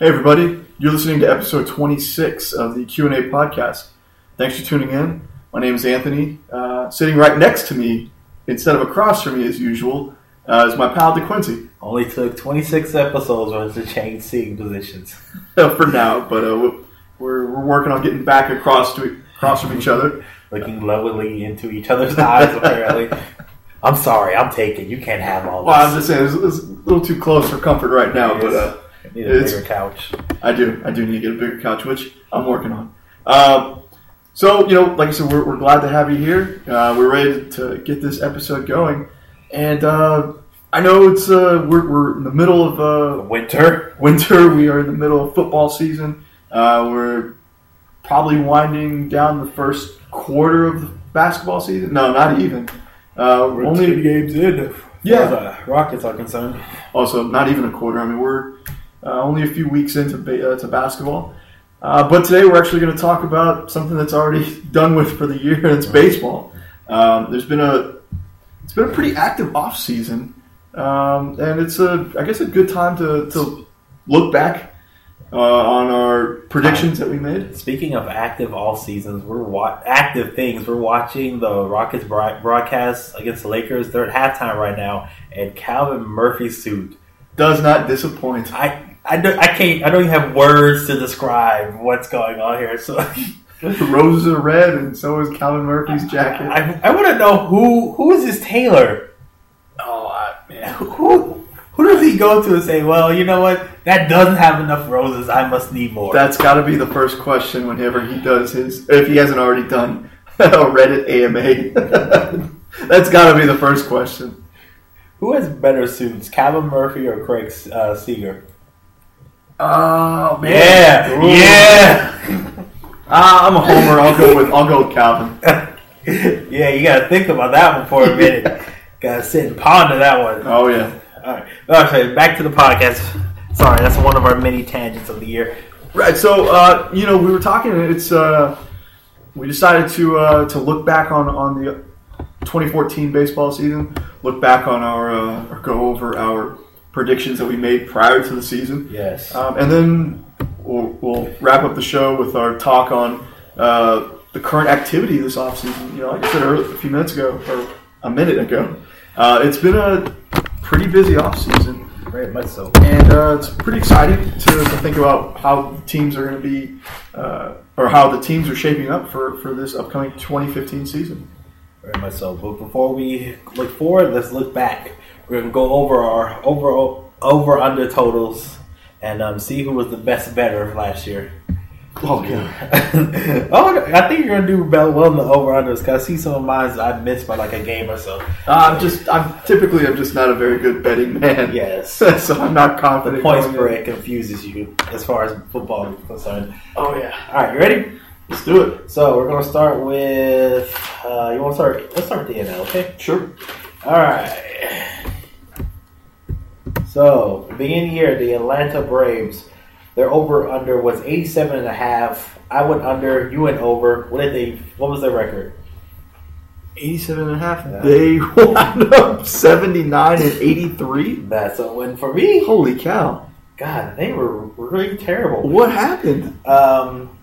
Hey everybody, you're listening to episode 26 of the Q&A podcast. Thanks for tuning in. My name is Anthony. Uh, sitting right next to me, instead of across from me as usual, uh, is my pal DeQuincy. Only took 26 episodes for us to change seating positions. for now, but uh, we're, we're working on getting back across to across from each other. Looking lovingly into each other's eyes, apparently. I'm sorry, I'm taking. You can't have all this. Well, I'm just saying, it's, it's a little too close for comfort right now, but uh, need a it's- bigger couch. I do. I do need to get a bigger couch, which I'm working on. Um, so, you know, like I said, we're, we're glad to have you here. Uh, we're ready to get this episode going. And uh, I know it's uh, we're, we're in the middle of uh, Winter. winter. We are in the middle of football season. Uh, we're probably winding down the first quarter of the basketball season. No, not even. Uh, We're only two games in. Yeah. the Rockets are concerned. also not even a quarter. I mean, we're uh, only a few weeks into ba- uh, to basketball. Uh, but today we're actually going to talk about something that's already done with for the year, and it's baseball. Um, there's been a it's been a pretty active off season, um, and it's a I guess a good time to, to look back uh, on our predictions that we made. Speaking of active all seasons, we're wa- active things. We're watching the Rockets broad- broadcast against the Lakers. They're at halftime right now, and Calvin Murphy's suit. Does not disappoint. I I don't I can't I don't even have words to describe what's going on here. So The roses are red, and so is Calvin Murphy's jacket. I, I want to know who who is this tailor? oh I, man, Who who does he go to and say, well, you know what, that doesn't have enough roses. I must need more. That's got to be the first question whenever he does his, if he hasn't already done a Reddit AMA. That's got to be the first question. who has better suits, Calvin Murphy or Craig uh, Sager? Oh man! Yeah, Ooh. yeah, Ah, I'm a homer. I'll go with I'll go with Calvin. yeah. You got to think about that one for a minute. got to sit and ponder that one. Oh yeah. All right. Okay, back to the podcast. Sorry, that's one of our many tangents of the year. Right. So uh, you know we were talking. It's uh, we decided to uh, to look back on on the 2014 baseball season. Look back on our uh, or go over our predictions that we made prior to the season. Yes. Um, and then we'll, we'll wrap up the show with our talk on uh, the current activity this offseason. You know, like I said earlier, a few minutes ago, or a minute ago, uh, it's been a pretty busy offseason. Very much so. And uh, it's pretty exciting to, to think about how the teams are going to be, uh, or how the teams are shaping up for, for this upcoming 2015 season. Very much so. But before we look forward, let's look back. We're gonna go over our over over under totals and um, see who was the best better last year. Oh, yeah. oh, I think you're gonna do well well in the over unders because I see some of mine I missed by like a game or so. I'm just, I'm typically, I'm just not a very good betting man. Yes. so I'm not confident. point going in. spread confuses you as far as football is concerned. Oh, yeah. All right, you ready? Let's do it. So we're gonna start with. Uh, you want to start? Let's start with the NL, okay? Sure. All right. So, beginning year, the Atlanta Braves, their over under was 87 and a half. I went under, you went over. What did they what was their record? 87 and a half. Yeah. They wound up 79 and 83. That's a win for me. Holy cow. God, they were really terrible. What happened? Um,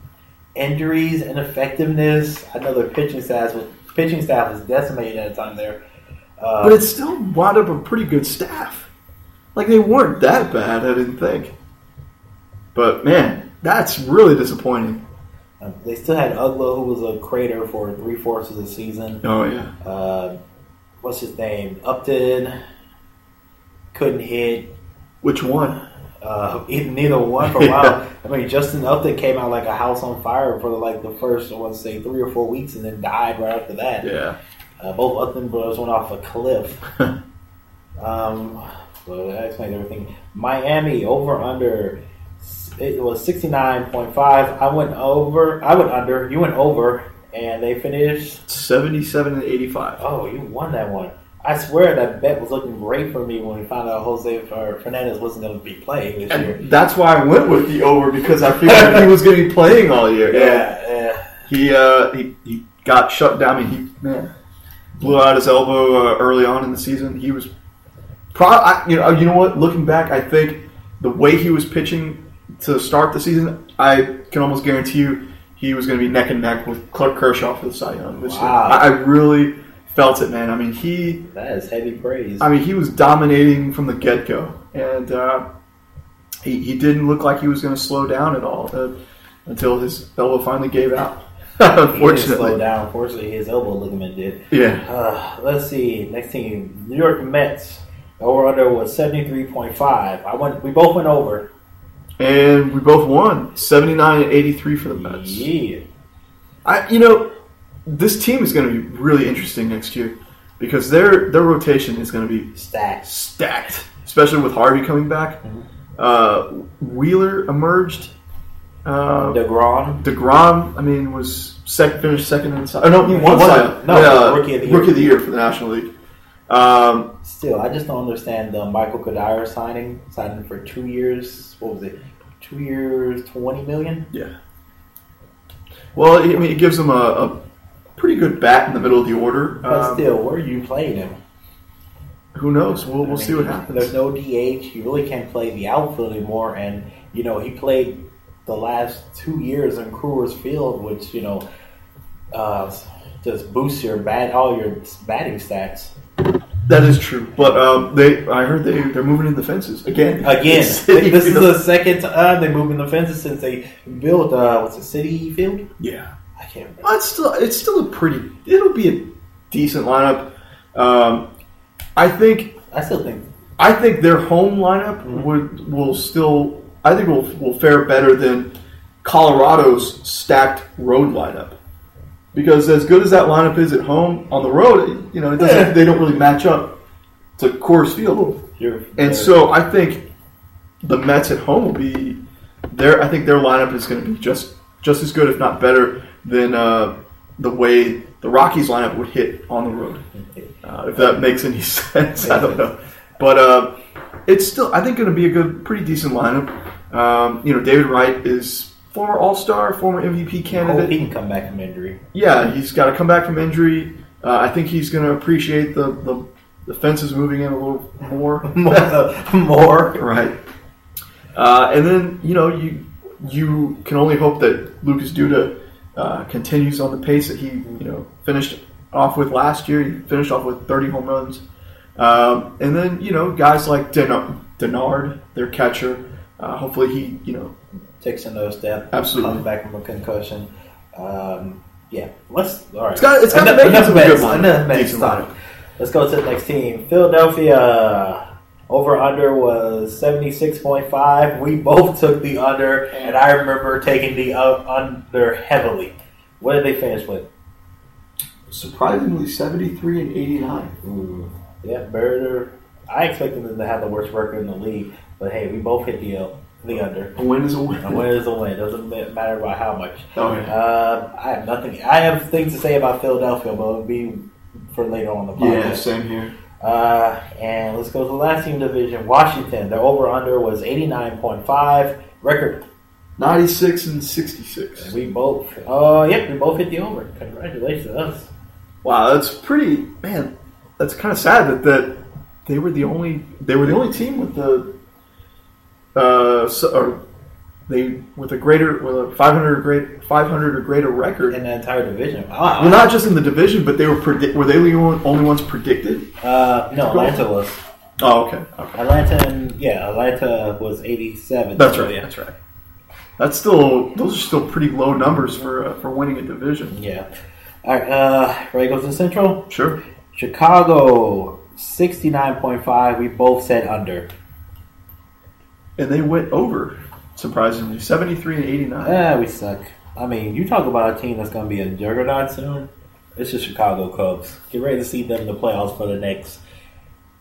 injuries and effectiveness. I know their pitching staff was pitching staff was decimated at the time there. Uh, But it still wound up a pretty good staff. Like, they weren't that bad, I didn't think. But, man, that's really disappointing. uh, they still had Uggla, who was a crater for three fourths of the season. Oh, yeah. uh, what's his name? Upton couldn't hit. Which one? Uh, either- neither one for a while. I mean, Justin Upton came out like a house on fire for like the first, I want to say, three or four weeks, and then died right after that. Yeah. Uh, both Upton brothers went off a cliff. um, so that explains everything. Miami over under. It was sixty nine point five. I went over. I went under. You went over, and they finished 77 and 85. Oh, you won that one. I swear that bet was looking great for me when we found out Jose Fernandez wasn't going to be playing this year. That's why I went with the over because I figured he was going to be playing all year. Yeah, yeah. He uh, he, he got shut down. I mean, he man, blew out his elbow uh, early on in the season. He was, pro- I, you know, you know what? Looking back, I think the way he was pitching to start the season, I can almost guarantee you he was going to be neck and neck with Clark Kershaw for the Cy Young this year. Wow. I, I really felt it, man. I mean, he That is heavy praise. I mean, he was dominating from the get go, and uh, he, he didn't look like he was going to slow down at all uh, until his elbow finally gave out. Didn't slow Unfortunately, down. Unfortunately, his elbow ligament did. yeah. Uh, let's see. Next team, New York Mets. Over under was seventy three point five. I went. We both went over. And we both won seventy nine and eighty three for the Mets. Yeah. I, you know, this team is going to be really interesting next year because their their rotation is going to be Stacks. stacked, especially with Harvey coming back. Mhm. Uh, Wheeler emerged. Uh, Degrom. Degrom, I mean, was second, finished second in the Cy- oh, no, he won won Cy- No, yeah, Rookie of the Year. Rookie of the year for the National League. Um, Still, I just don't understand the Michael Cuddyer signing. Signing for two years. What was it? Two years, twenty million. Yeah. well, I mean, it gives him a, a pretty good bat in the middle of the order. But Um, still, where are you playing him? who knows? We'll, we'll I see what happens. There's no DH. You really can't play the outfield anymore. And you know he played the last two years in Coors Field, which you know uh, just boosts your bat all your batting stats. That is true, but um, they I heard they they're moving in the fences again. Again, this is the second time they're moving the fences since they built uh, what's it, Citi Field? yeah. I can't remember. Well, it's still it's still a pretty. It'll be a decent lineup. Um, I think I still think I think their home lineup Mhm. would will still. I think will will fare better than Colorado's stacked road lineup. Because as good as that lineup is at home, on the road, you know, it doesn't. Yeah. They don't really match up to Coors Field. you're. And so I think the Mets at home will be their. I think their lineup is going to be just just as good, if not better, than uh, the way the Rockies lineup would hit on the road. Uh, if that makes any sense, I don't know, but uh, it's still I think going to be a good, pretty decent lineup. Um, you know, David Wright is former All Star, former MVP hope candidate. he can come back from injury. Yeah, he's got to come back from injury. Uh, I think he's going to appreciate the, the the fences moving in a little more. more, more. Right. Uh, and then you know you you can only hope that Lucas Duda uh, continues on the pace that he you know finished off with last year. He finished off with 30 home runs. Um, and then you know guys like Den- Denard, their catcher. Uh, hopefully he you know takes another step. Absolutely. comes back from a concussion. Um, yeah, let's. All right, It's got- it's got enough, enough of good Mets. lineup. Enough Mets Decent Let's go to the next team. Philadelphia. Over under was seventy six point five. We both took the under, and I remember taking the uh, under heavily. What did they finish with? surprisingly 73 and 89. Ooh, yeah, better. I expected them to have the worst record in the league, but hey, we both hit the uh, the under. A win is a win. A win is a win. Doesn't matter by how much. Yeah. Uh, I have nothing. I have things to say about Philadelphia, but it'll be for later on the podcast. Yeah, same here. Uh, and let's go to the last team division, Washington. Their over under was eighty nine point five record. 96 and 66. And we both. Oh, uh, yep, we both hit the over. Congratulations to us. Wow, that's pretty man. That's kind of sad that, that they were the only they were the only team with the uh so, or they with a greater with a 500 or great 500 or greater record. In the entire division. Wow. well, not just in the division, but they were predi- were they the only ones predicted? Uh, no. Atlanta was. Oh, okay, okay, Atlanta, and, yeah, Atlanta was 87. that's so, right, Yeah. that's right. That's still those are still pretty low numbers for uh, for winning a division. yeah. All right, uh, ready to go to Central? Sure. Chicago, 69.5. We both said under. And they went over surprisingly, 73 and 89. Ah, we suck. I mean, you talk about a team that's going to be a juggernaut soon. It's the Chicago Cubs. Get ready to see them in the playoffs for the next.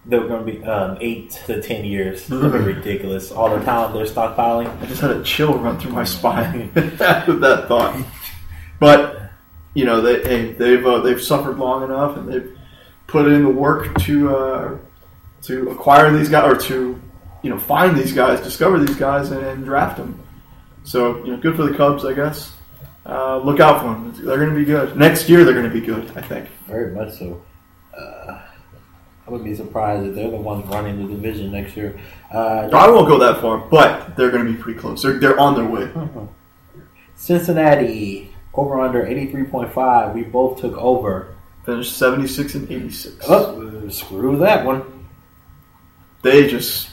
They're going to be um, eight to ten years. To be ridiculous. All the talent they're stockpiling. I just had a chill run through my spine with that thought. But you know, they hey, they've uh, they've suffered long enough, and they've put in the work to uh, to acquire these guys or to you know find these guys, discover these guys, and, and draft them. So you know, good for the Cubs, I guess. Uh, look out for them; they're going to be good next year. They're going to be good, I think. Very much so. Uh, I wouldn't be surprised if they're the ones running the division next year. Uh, I won't go that far, but they're going to be pretty close. They're, they're on their way. Cincinnati over under eighty three point five. We both took over. Finished 76 and 86. Oh, screw that one. They just,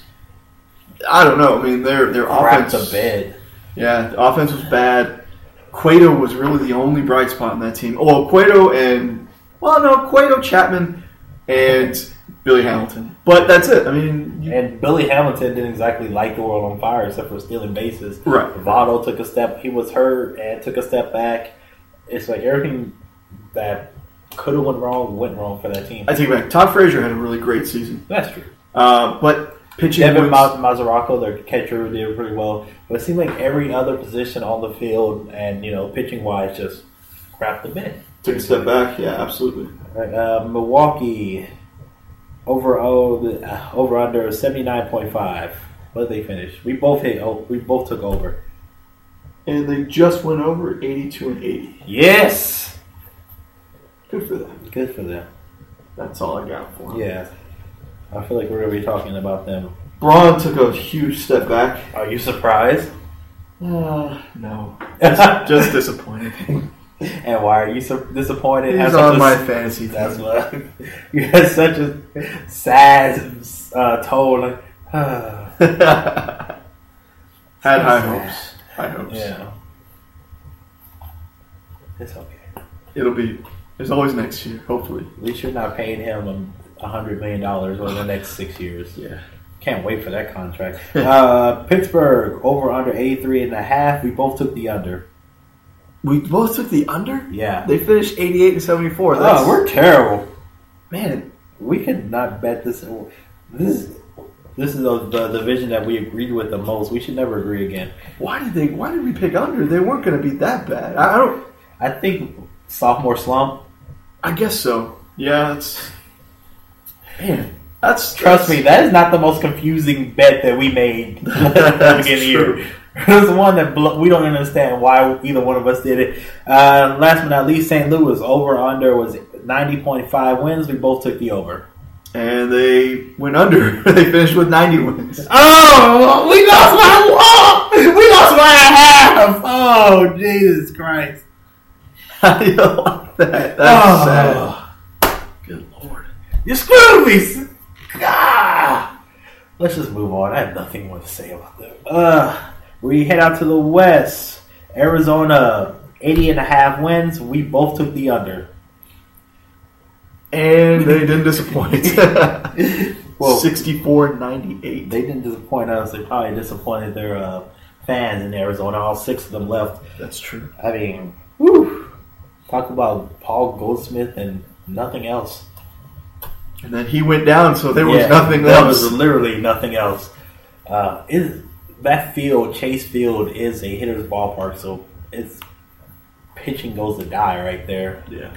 I don't know. I mean, their their Crap offense. to bed. Yeah, the offense was bad. Cueto was really the only bright spot in that team. Oh, Cueto and well, no, Cueto, Chapman, and Billy Hamilton. But that's it. I mean, you, And Billy Hamilton didn't exactly light the world on fire except for stealing bases. right. Votto took a step. He was hurt and took a step back. It's like everything that could have went wrong went wrong for that team. I take it back. Todd Frazier had a really great season, That's true. uh, but pitching Devin was, Ma- Mesoraco, their catcher, did pretty well. But it seemed like every other position on the field and you know pitching wise just crapped the bed. took a step back. Yeah, absolutely. Right, uh, Milwaukee over oh, uh, over under seventy nine point five. What did they finish? We both hit. Oh, we both took over. And they just went over 82 and 80. Yes, Good for them. good for them. That's all I got for them. Yeah, I feel like we're gonna be talking about them. Braun took a huge step back. Are you surprised? Uh, no, just, just disappointed. and why are you so disappointed? He's on a- my fantasy team. That's what you had such a sad uh, tone. Like. Had high So hopes. High hopes. yeah, it's okay. It'll be. There's always next year, hopefully. At least you're not paying him a hundred million dollars over the next six years. Yeah. Can't wait for that contract. uh, Pittsburgh over under 83 and a half. We both took the under. We both took the under. Yeah. They finished 88 and 74. That's, Oh, we're terrible. man. We could not bet this. This this is the, the division that we agreed with the most. We should never agree again. Why did they? Why did we pick under? They weren't going to be that bad. I, I don't. I think sophomore slump. I guess so. Yeah. That's. Man, That's trust me, that is not the most confusing bet that we made at the That's beginning of the true. year. It's the one that blo- we don't understand why either one of us did it. Uh, last but not least, St. Louis over under was ninety point five wins. We both took the over. And they went under. they finished with 90 wins. Oh, we lost by one. We lost by a half. Oh, Jesus Christ! How do you like that? That's sad. You screwed me. Ah. Let's just move on. I have nothing more to say about that. Uh, we head out to the west. Arizona, 80 and a half wins. We both took the under. And they didn't disappoint. Well- 64 98. They didn't disappoint us. They probably disappointed their uh, fans in Arizona. All six of them left. That's true. I mean, whew, talk about Paul Goldschmidt and nothing else. And then he went down, so there was Yeah, nothing There else. was literally nothing else. Uh, is that field, Chase Field, is a hitter's ballpark, so it's pitching goes to die right there. yeah.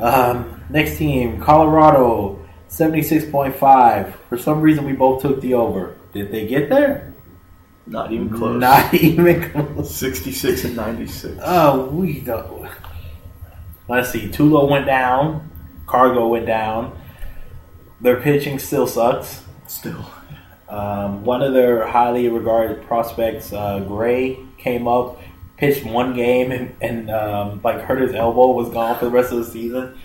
Um, next team, Colorado, seventy six point five. For some reason, we both took the over. Did they get there? Not even close. Not even close. 66 and 96. Oh, we don't. Let's see. Tulo went down. Cargo went down. Their pitching still sucks. Still. Um, one of their highly regarded prospects, uh, Gray, came up, pitched one game, and, and um, like hurt his elbow, was gone for the rest of the season.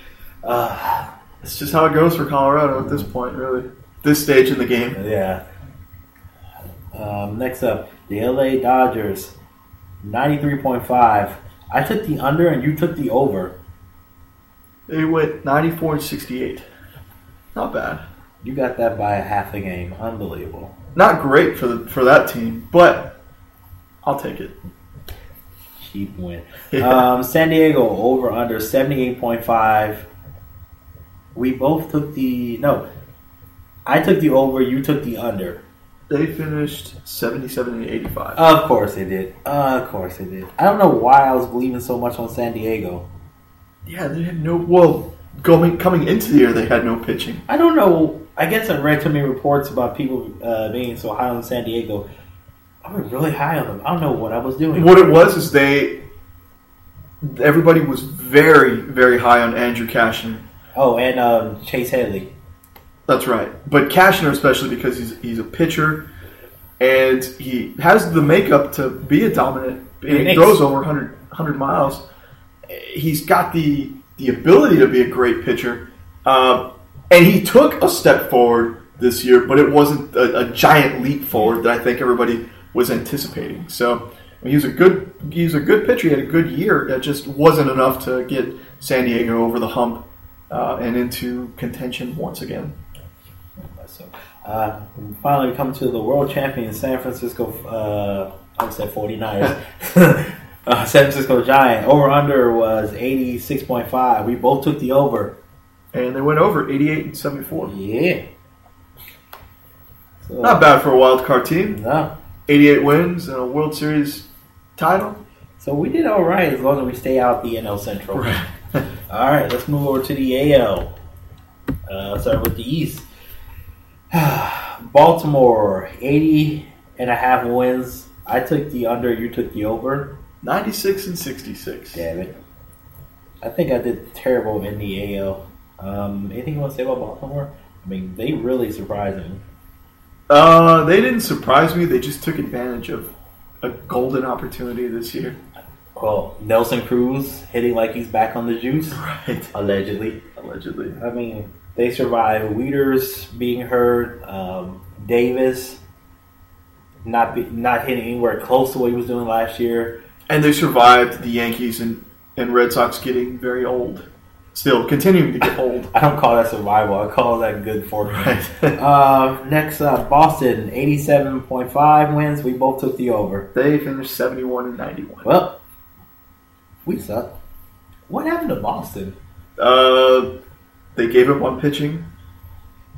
Uh, It's just how it goes for Colorado at this point, really. This stage in the game. yeah. Um, next up, the LA Dodgers, ninety-three point five. I took the under, and you took the over. They went 94 and 68. Not bad. You got that by a half a game. Unbelievable. Not great for the, for that team, but I'll take it. Cheap win. Yeah. Um, San Diego over under seventy eight point five. We both took the no. I took the over. You took the under. They finished 77 and 85. Of course they did. of course they did. I don't know why I was believing so much on San Diego. yeah, they had no. Well, going coming into the year, they had no pitching. I don't know. I guess I read too many reports about people uh, being so high on San Diego. I was really high on them. I don't know what I was doing. What it was is they. Everybody was very, very high on Andrew Cashner. Oh, and um, Chase Headley. That's right. But Cashner, especially because he's he's a pitcher, and he has the makeup to be a dominant. And he throws over 100, 100 miles. He's got the the ability to be a great pitcher, uh, and he took a step forward this year, but it wasn't a, a giant leap forward that I think everybody was anticipating. So I mean, he was a good he was a good pitcher. He had a good year. It just wasn't enough to get San Diego over the hump uh, and into contention once again. So, uh, finally, we come to the world champion San Francisco. Uh, I would say 49ers. uh, San Francisco Giant. Over under was 86.5. We both took the over. And they went over 88 and 74. Yeah. So, Not bad for a wild card team. No. 88 wins and a World Series title. So we did all right as long as we stay out the NL Central. All right, let's move over to the AL. Uh, let's start with the East. Baltimore, 80 and a half wins. I took the under, you took the over. 96 and 66. Damn it. I think I did terrible in the AL. Um, anything you want to say about Baltimore? I mean, they really surprised me. Uh, they didn't surprise me. They just took advantage of a golden opportunity this year. Well, Nelson Cruz hitting like he's back on the juice, Right. allegedly. Allegedly. I mean, they survived Wieters being hurt, um, Davis not be, not hitting anywhere close to what he was doing last year. And they survived the Yankees and, and Red Sox getting very old. Still continuing to get old. I don't call that survival. I call that good fortune. Right. Uh, next up, Boston, eighty-seven point five wins. We both took the over. they finished 71 and 91. Well, we suck. What happened to Boston? Uh, they gave up on pitching,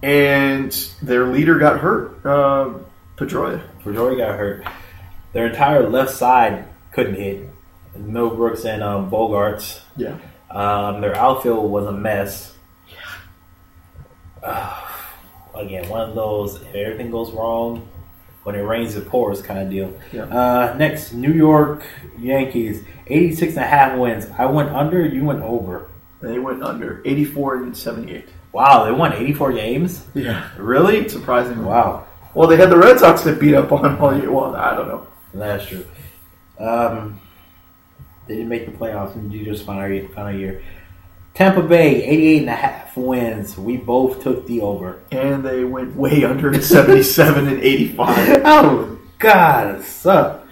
and their leader got hurt. Uh, Pedroia. Pedroia got hurt. Their entire left side couldn't hit. No Brooks and um, Bogaerts. Yeah. Um, their outfield was a mess. Uh, again, one of those if everything goes wrong, when it rains it pours kind of deal. Yeah. Uh, next, New York Yankees, 86 and a half wins. I went under, you went over. They went under 84 and 78. Wow, they won 84 games? Yeah. Really? Surprisingly. Wow, Well, they had the Red Sox that beat up on all year. Well, I don't know. that's true. Um, they didn't make the playoffs in Jeter's final year, final year. Tampa Bay, 88 and a half wins. We both took the over. And they went way under at 77 and 85. Oh God, it sucked.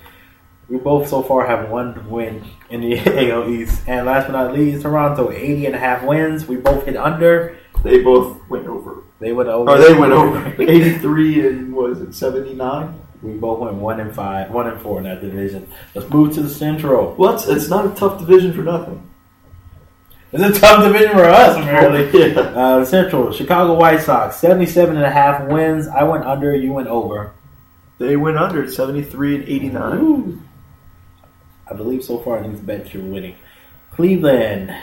We both so far have one win in the AL East. And last but not least, Toronto, 80 and a half wins. We both hit under. They both went over. They went over. Or they went over. 83 and was it 79? We both went one and five, one and four in that division. Let's move to the Central. Well, it's, it's not a tough division for nothing. It's a tough division for us, apparently. Yeah. Uh, Central, Chicago White Sox, 77 and a half wins. I went under, you went over. They went under 73 and 89. Ooh. I believe so far in these bets you're winning. Cleveland,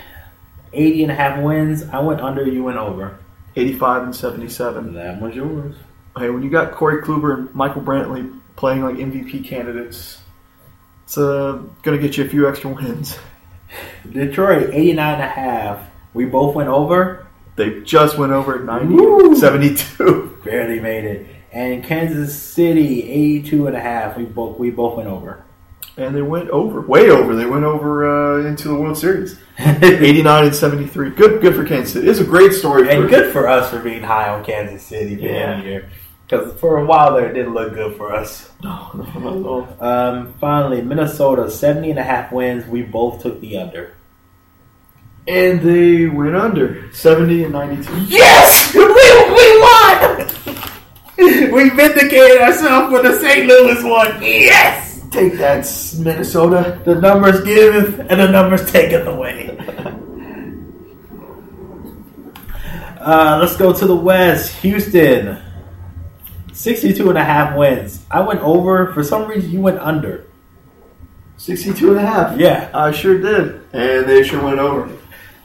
80 and a half wins. I went under, you went over. 85 and 77. That was yours. Hey, when you got Corey Kluber and Michael Brantley playing like MVP candidates, it's uh, going to get you a few extra wins. Detroit, 89 and a half. We both went over. They just went over at 90, Woo! 72. Barely made it. And Kansas City, 82 and a half. We both we both went over. And they went over, way over. They went over uh, into the World Series. 89 and 73. Good good for Kansas City. It's a great story. and for, good for us for being high on Kansas City for Yeah. One year. Because for a while there, it didn't look good for us. No, no, not at. Um, finally, Minnesota, 70 and a half wins. We both took the under. And they went under, 70 and 92. Yes! We, we won! we vindicated ourselves for the St. Louis one. Yes! Take that, Minnesota. The numbers giveth and the numbers taketh away. Uh, let's go to the West. Houston. 62 and a half wins. I went over. For some reason, you went under. 62 and a half. Yeah. I sure did. And they sure went over.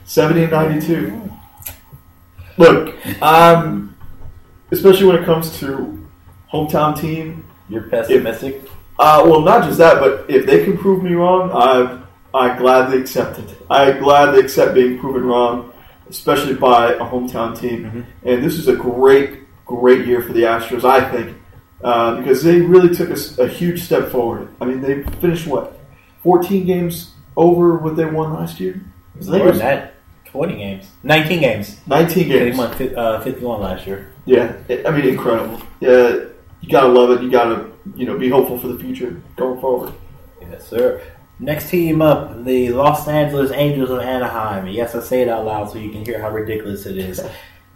70 and 92. Look, um, especially when it comes to hometown team, You're pessimistic. uh, well, not just that, but if they can prove me wrong, I've I gladly accept it. I gladly accept being proven wrong. especially by a hometown team. Mhm. And this is a great, great year for the Astros, I think, uh, because they really took a huge step forward. I mean, they finished what, 14 games over what they won last year. I think it was that 20 games. 19 games. 19 games. They won uh, 51 last year. Yeah, I- I mean, incredible. Yeah, you gotta love it. You gotta, you know, be hopeful for the future going forward. Yes, sir. Next team up, the Los Angeles Angels of Anaheim. Yes, I say it out loud so you can hear how ridiculous it is.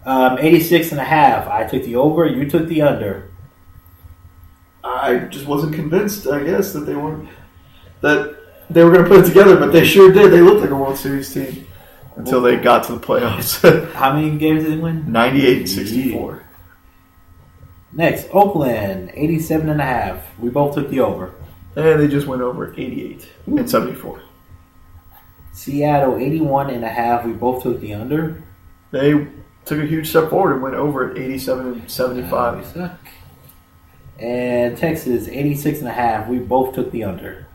Um, 86 and a half. I took the over, you took the under. I just wasn't convinced. I guess that they weren't that they were going to put it together, but they sure did. They looked like a World Series team until they got to the playoffs. How many games did they win? 98 and 64. Next, Oakland, 87 and a half. We both took the over. And they just went over 88 and 74. Seattle, 81 and a half. We both took the under. They took a huge step forward and went over at 87 and We 75. suck. And Texas, 86 and a half. We both took the under.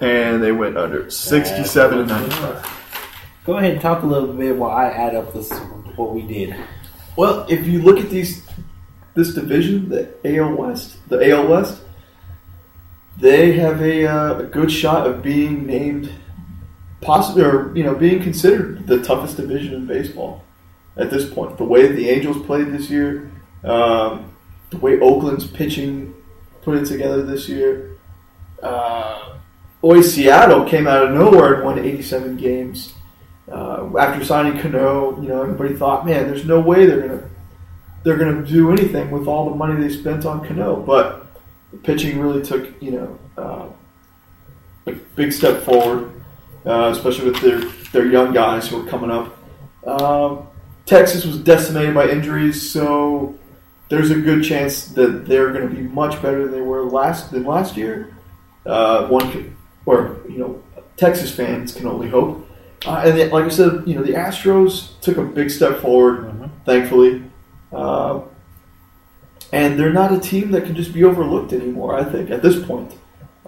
And they went under 67 and 95. Go ahead and talk a little bit while I add up this what we did. Well, if you look at these, this division, the AL West, the AL West, they have a, uh, a good shot of being named, possibly, or you know, being considered the toughest division in baseball at this point. The way the Angels played this year, um, the way Oakland's pitching put it together this year. Uh, Seattle came out of nowhere and won 87 games uh, after signing Cano, you know, everybody thought, man, there's no way they're gonna they're gonna do anything with all the money they spent on Cano. But the pitching really took, you know, uh, a big step forward, uh, especially with their their young guys who are coming up. Um, Texas was decimated by injuries, so there's a good chance that they're going to be much better than they were last than last year. Uh, one, can, or you know, Texas fans can only hope. Uh, and then, like I said, you know, the Astros took a big step forward, Mhm. thankfully. Uh, and they're not a team that can just be overlooked anymore, I think, at this point.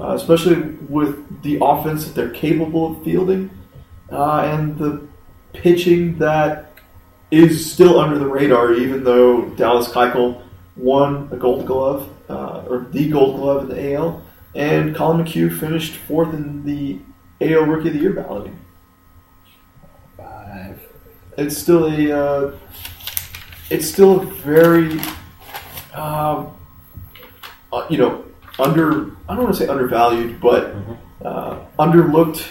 Uh, especially with the offense that they're capable of fielding uh, and the pitching that is still under the radar, even though Dallas Keuchel won a Gold Glove, uh, or the Gold Glove in the AL, and Colin McHugh finished fourth in the AL Rookie of the Year balloting Five. it's still a uh, it's still a very um, uh, you know under I don't want to say undervalued but uh, underlooked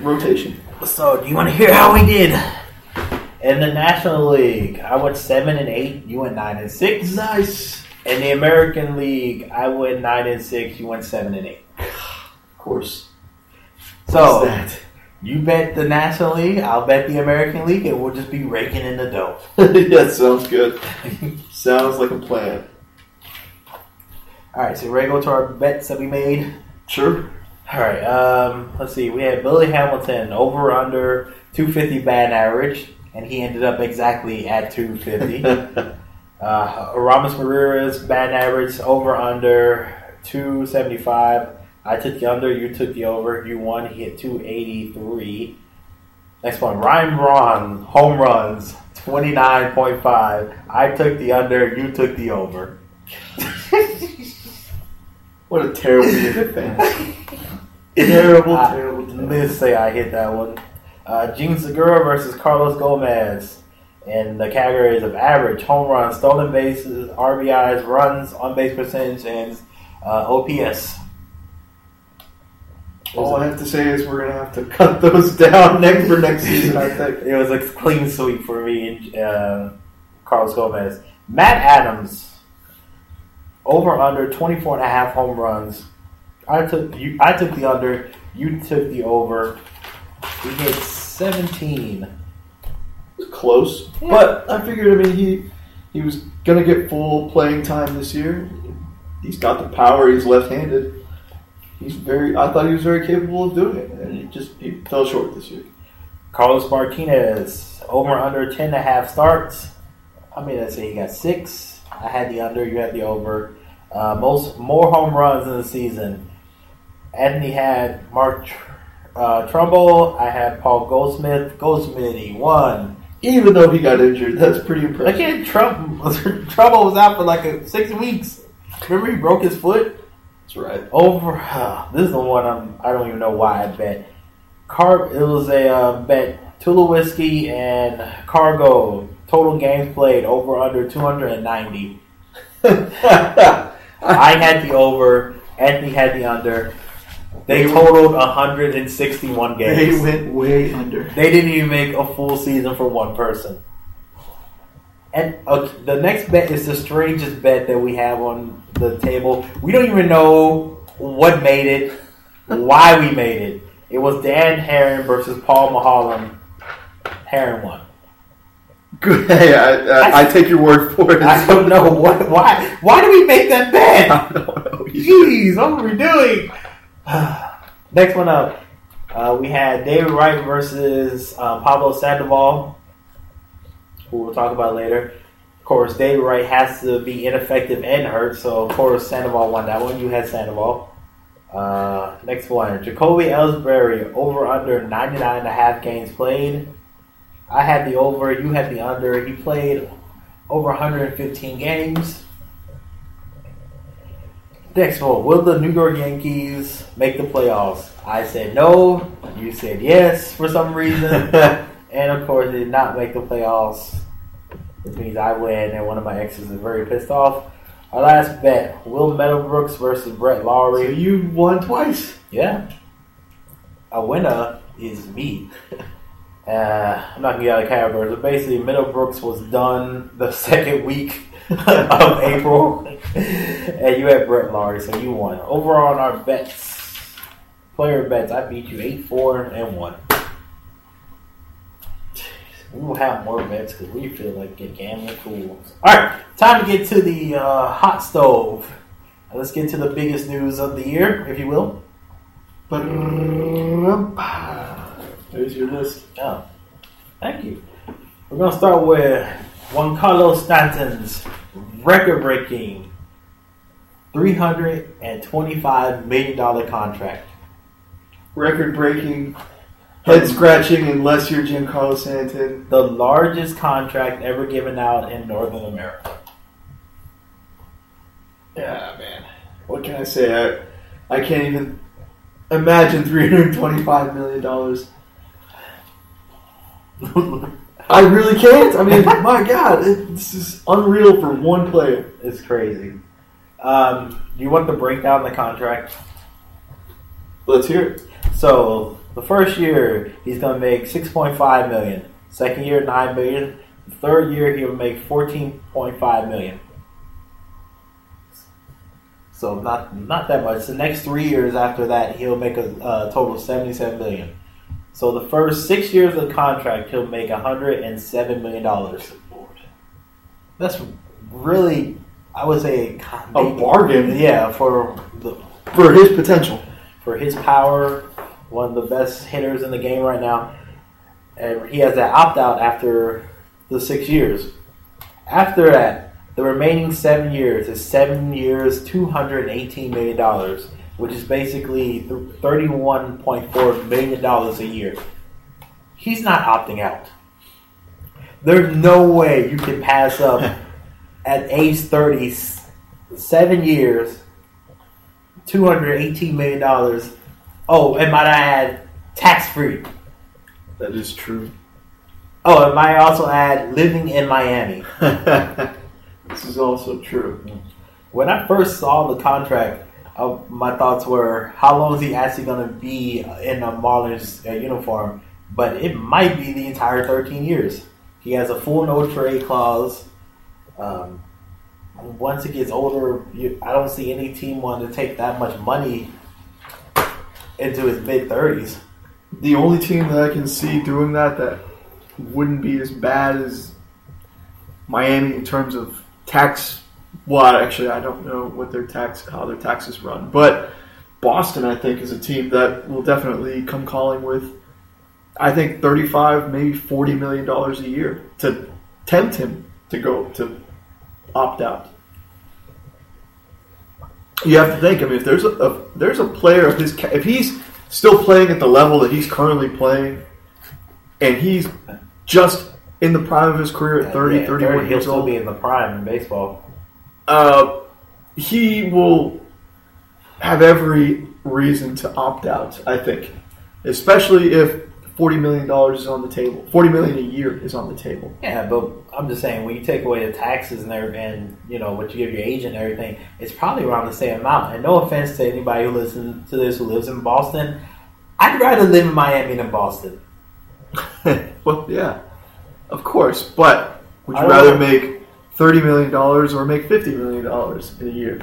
rotation. So, do you want to hear how we did? In the National League, I went seven and eight. You went nine and six. Nice, In the American League, I went nine and six. You went seven and eight. of course. So you bet the National League, I'll bet the American League, and we'll just be raking in the dough. yeah, sounds good. sounds like a plan. All right, so ready to go to our bets that we made. Sure. All right, um, let's see. We had Billy Hamilton over under 250 batting average, and he ended up exactly at 250. uh, Ramos Marira's batting average over under 275. I took the under, you took the over. You won. He hit 283. Next one, Ryan Braun, home runs 29.5. I took the under, you took the over. what a terrible fans. terrible, terrible, terrible. me say I hit that one. Uh, Jean Segura versus Carlos Gomez in the categories of average, home runs, stolen bases, RBIs, runs, on base percentage, and uh, OPS. All I have to say is we're gonna have to cut those down next for next season. I think. It was a clean sweep for me and uh, Carlos Gomez. Matt Adams, over under 24 and a half home runs. I took you. I took the under. You took the over. He hit 17. close. But I figured, I mean, he he was going to get full playing time this year. He's got the power. He's left-handed. He's very. I thought he was very capable of doing it, and he just he fell short this year. Carlos Martinez, over under 10 and a half starts. I mean, let's say he got six. I had the under, you had the over. Uh, most more home runs in the season. Anthony had Mark uh, Trumbo. I had Paul Goldschmidt. Goldschmidt, he won. even though he got injured. That's pretty impressive. Again, Trump Trouble was out for like a, six weeks. Remember he broke his foot That's right. over. Uh, this is the one I'm, I don't even know why I bet. Car. It was a uh, bet. Tulowitzki and cargo. Total games played over under 290. I had the over. Anthony had the under. They They- totaled 161 games. They went way under. They didn't even make a full season for one person. And okay, the next bet is the strangest bet that we have on the table. We don't even know what made it, why we made it. It was Dan Haren versus Paul Mahalan. Haren won. Good. Hey, I, I, I take your word for it. I don't know what, why. Why do we make that bet? I don't know. Jeez, what are we doing? Next one up, uh, we had David Wright versus uh, Pablo Sandoval, who we'll talk about later. Of course, David Wright has to be ineffective and hurt, so of course Sandoval won that one. You had Sandoval. Uh, next one, Jacoby Ellsbury over under 99 and a half games played. I had the over, you had the under. He played over 115 games. Next one, will the New York Yankees make the playoffs? I said no. You said yes for some reason. and of course, they did not make the playoffs. Which means I win, and one of my exes is very pissed off. Our last bet: Will Middlebrooks versus Brett So you won twice. Yeah, a winner is me. Uh, I'm not gonna get out of character, but basically, Middlebrooks was done the second week of April, and you had Brett Lawrie, so you won. Overall, on our bets, player bets, I beat you eight, four, and one. We will have more bets because we feel like get gambling fools. All right, time to get to the uh, hot stove. Now Let's get to the biggest news of the year, if you will. There's your list. Oh, thank you. We're gonna start with Giancarlo Stanton's hundred and twenty-five million dollar contract. Record breaking, head scratching, unless you're Giancarlo Stanton. the largest contract ever given out in Northern America. Yeah, man. What can I say? I, I can't even imagine $325 million. I really can't. I mean, my God, it, this is unreal for one player. it's crazy. Um, do you want the breakdown of the contract? Let's hear it. So the first year he's gonna make six point five million. Second year nine million. The third year he'll make fourteen point five million. So not not that much. The next three years after that he'll make a, uh total of seventy seven million. So the first six years of the contract he'll make hundred and seven million dollars. That's really, I would say, A bargain Yeah, for the for his potential. for his power, one of the best hitters in the game right now. And he has that opt out after the six years. After that, the remaining seven years is seven years, $218 million, which is basically $31.4 million a year. He's not opting out. There's no way you can pass up at age 30, seven years, two hundred eighteen million dollars. Oh, and might I add, tax free. That is true. Oh, and might I also add, living in Miami. this is also true. When I first saw the contract, uh, my thoughts were, how long is he actually going to be in a Marlins uh, uniform? But it might be the entire thirteen years. He has a full no trade clause. Um, once he gets older, you, I don't see any team wanting to take that much money into his mid thirties. The only team that I can see doing that that wouldn't be as bad as Miami in terms of tax. Well, actually, I don't know what their tax how their taxes run, but Boston, I think, is a team that will definitely come calling with. I think thirty-five, maybe forty million dollars a year to tempt him to go to opt out. You have to think. I mean, if there's a, a there's a player of his, if he's still playing at the level that he's currently playing, and he's just in the prime of his career at 30, Yeah, 31 He'll years still old. be in the prime in baseball. Uh, he will have every reason to opt out. I think, especially if forty million dollars is on the table. Forty million a year is on the table. Yeah, but I'm just saying when you take away the taxes and there and you know what you give your agent and everything, it's probably around the same amount. And no offense to anybody who listens to this who lives in Boston, I'd rather live in Miami than Boston. well, yeah, of course. But would you rather know. make thirty million dollars or make fifty million dollars in a year?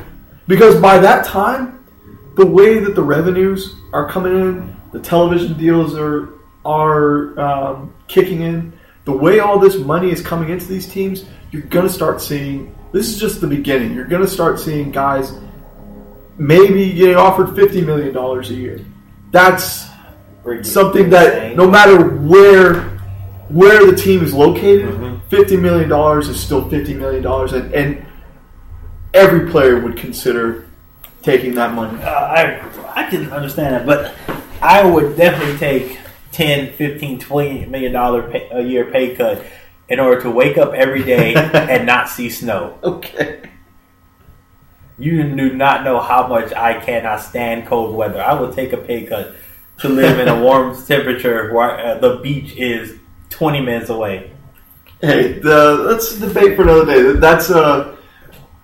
Because by that time, the way that the revenues are coming in, the television deals are are um, kicking in, the way all this money is coming into these teams, you're going to start seeing. This is just the beginning. You're going to start seeing guys maybe getting offered fifty million dollars a year. That's something that no matter where where the team is located, Mhm. Fifty million dollars is still fifty million dollars, and, and every player would consider taking that money. Uh, I I can understand that, but I would definitely take 10, 15, 20 million dollar a year pay cut in order to wake up every day and not see snow. Okay. You do not know how much I cannot stand cold weather. I will take a pay cut to live in a warm temperature where uh, the beach is 20 minutes away. Hey, the, that's a debate for another day. That's uh,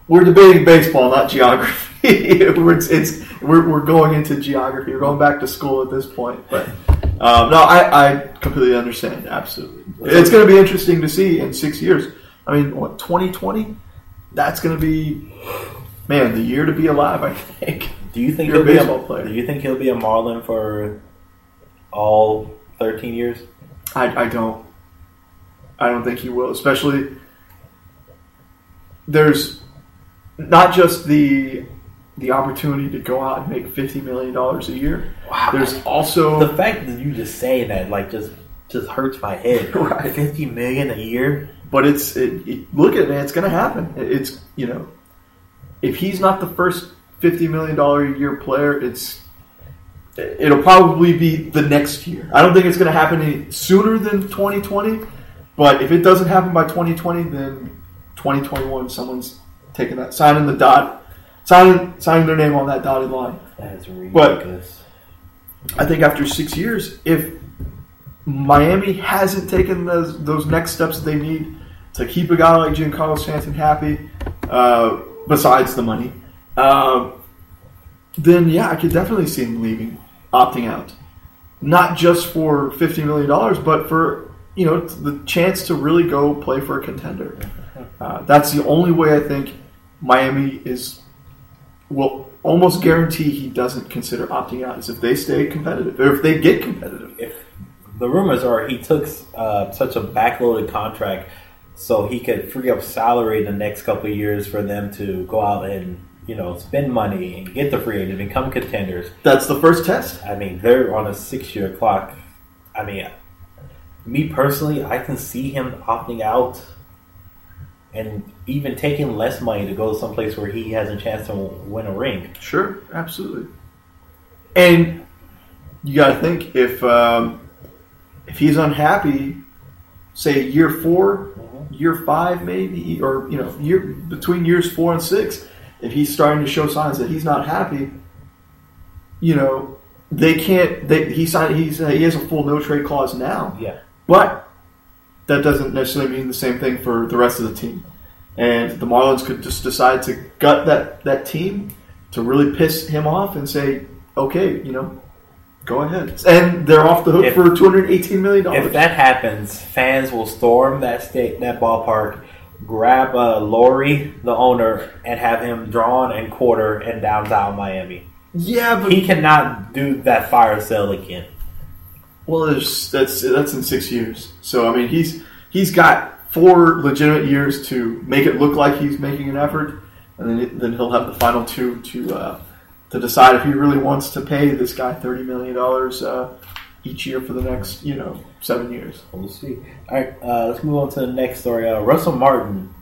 we're debating baseball, not geography. we're, it's, it's we're, we're going into geography. We're going back to school at this point. But um, no, I, I completely understand. Absolutely, it's going to be interesting to see in six years. I mean, what 2020? That's going to be man the year to be alive. I think. Do you think You're he'll be baseball a, player. Do you think he'll be a Marlin for all 13 years? I, I don't. I don't think he will. Especially, there's not just the the opportunity to go out and make fifty million dollars a year. Wow. There's also the fact that you just saying that like just just hurts my head. Right. 50 million a year? But it's it, it, look at it, man. It's going to happen. It- It's you know, if he's not the first fifty million dollar a year player, it's it'll probably be the next year. I don't think it's going to happen any sooner than twenty twenty. But if it doesn't happen by twenty twenty, then twenty twenty one, someone's taking that signing the dot, signing signing their name on that dotted line. That's But- ridiculous. I think after six years, if Miami hasn't taken those those next steps that they need to keep a guy like Giancarlo Stanton happy, uh, besides the money, uh, then yeah, I could definitely see him leaving, opting out, not just for fifty million dollars, but for you know the chance to really go play for a contender. Uh, that's the only way I think Miami is will almost guarantee he doesn't consider opting out is if they stay competitive or if they get competitive. if the rumors are he took uh, such a backloaded contract so he could free up salary in the next couple of years for them to go out and you know spend money and get the free agent, become contenders. That's the first test. I mean, they're on a six-year clock. I mean, me personally, I can see him opting out and even taking less money to go to someplace where he has a chance to win a ring. Sure, absolutely. And you got to think if um, if he's unhappy, say year 4 year five, maybe, or you know, year between years four and six, if he's starting to show signs that he's not happy, you know, they can't. They, he signed. He's he has a full no trade clause now. Yeah. But that doesn't necessarily mean the same thing for the rest of the team. And the Marlins could just decide to gut that, that team to really piss him off and say, okay, you know, go ahead. And they're off the hook If- for $218 million. If that happens, fans will storm that state, that ballpark, grab uh, Loria, the owner, and have him drawn and quarter in downtown Miami. yeah, but He cannot do that fire sale again. Well, there's, that's that's in six years. So I mean, he's he's got four legitimate years to make it look like he's making an effort, and then then he'll have the final two to uh, to decide if he really wants to pay this guy thirty million dollars uh, each year for the next you know seven years. We'll see. All right, uh, let's move on to the next story. Uh, Russell Martin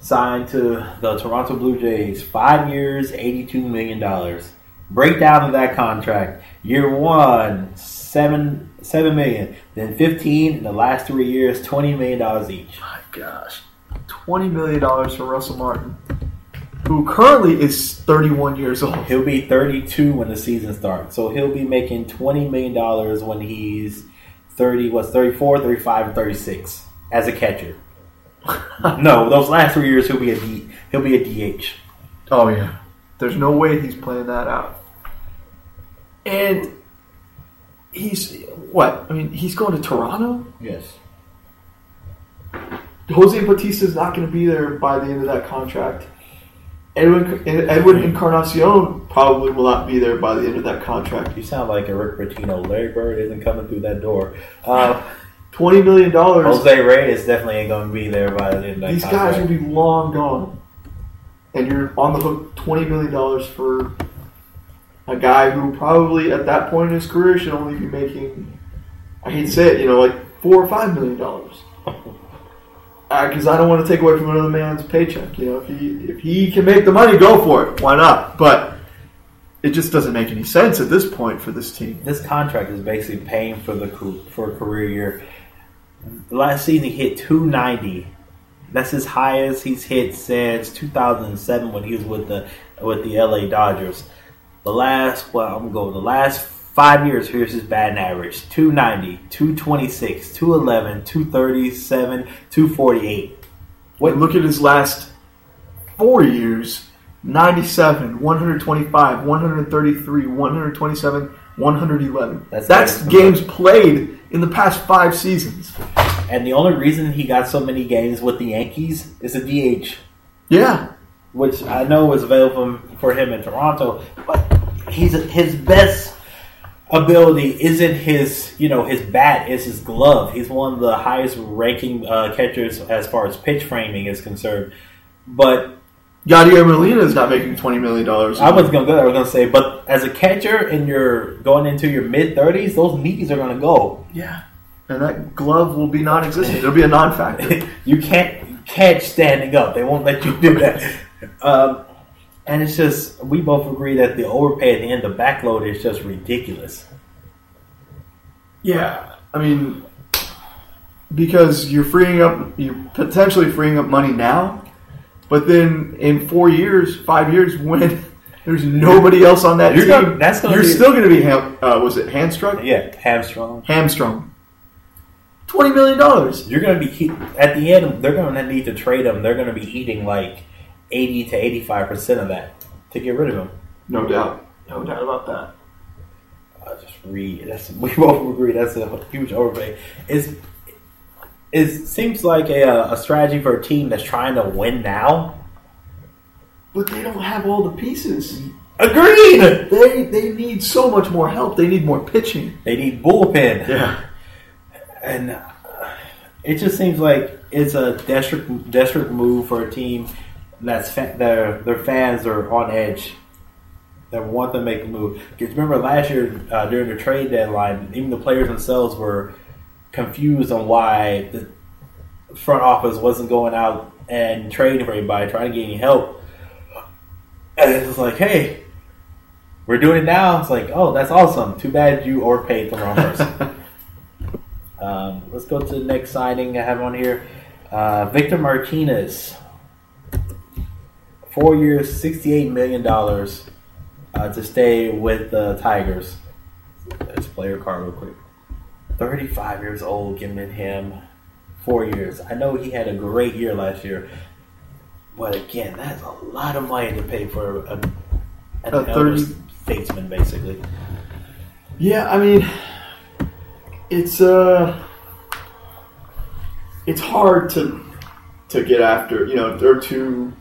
signed to the Toronto Blue Jays, five years, eighty-two million dollars. Breakdown of that contract: year one, seven seven million, then fifteen in the last three years, twenty million dollars each. My gosh, twenty million dollars for Russell Martin, who currently is thirty-one years old. He'll be thirty two when the season starts, so he'll be making twenty million dollars when he's thirty. What's 34, 35, and thirty six as a catcher. no, those last three years he'll be a D, he'll be a DH. Oh yeah, there's no way he's playing that out. And he's what? I mean, he's going to Toronto. Yes. Jose Bautista is not going to be there by the end of that contract. Edwin, Edwin Encarnacion probably will not be there by the end of that contract. You sound like a Rick Pitino. Larry Bird isn't coming through that door. Uh, Twenty million dollars. Jose Reyes definitely ain't going to be there by the end of that These contract. guys will be long gone, and you're on the hook twenty million dollars for a guy who probably at that point in his career should only be making. I hate to say it, you know, like four or five million dollars. Uh, because I don't want to take away from another man's paycheck. You know, if he if he can make the money, go for it. Why not? But it just doesn't make any sense at this point for this team. this contract is basically paying for the for a career year. The last season he hit 290. That's his highest he's hit since 2007 when he was with the with the LA Dodgers. The last well, I'm going the last five years. Here's his batting average: 290, 226, 211, 237, 248. What look at his last four years 97, 125, 133, 127, 111. That's That's, games played in the past five seasons. And the only reason he got so many games with the Yankees is a DH. Yeah. Which I know was available for him in Toronto, but he's his best ability isn't his you know his bat is his glove. He's one of the highest ranking uh, catchers as far as pitch framing is concerned. But Yadier Molina is not making $20 million. I was gonna go. I was gonna say, but as a catcher and you're going into your mid thirties, those knees are gonna go. Yeah. And that glove will be non existent. It'll be a non factor. you can't catch standing up. They won't let you do that. Um, and it's just we both agree that the overpay at the end of backload is just ridiculous. yeah. I mean, because you're freeing up, you're potentially freeing up money now, but then in four years, five years, when there's nobody else on that You're team, gonna- that's gonna you're be- still going to be, ham, uh, was it hamstrung? Yeah, hamstrung. Hamstrung. $20 million. You're gonna be at the end. They're gonna need to trade them. They're gonna be eating like eighty to eighty-five percent of that to get rid of him. No doubt. No doubt about that. I just read. That's we both agree. That's a huge overpay. It's it seems like a, uh, a strategy for a team that's trying to win now. But they don't have all the pieces. Agreed. They they need so much more help. They need more pitching. They need bullpen. Yeah. and uh, it just seems like it's a desperate, desperate move for a team that's fa- their their fans are on edge. That want to make a move. Because remember last year uh, during the trade deadline, even the players themselves were confused on why the front office wasn't going out and trading for anybody, trying to get any help. And it's like, hey, we're doing it now. It's like, oh, that's awesome. Too bad you overpaid the wrong person. Um, let's go to the next signing I have on here. Uh, Victor Martinez. Four years, $68 million uh, to stay with the Tigers. Let's player card real quick. 35 years old, giving him four years. I know he had a great year last year. But again, that's a lot of money to pay for a, an A 30 statesman, basically. Yeah, I mean, it's uh, it's hard to to get after, you know, they're to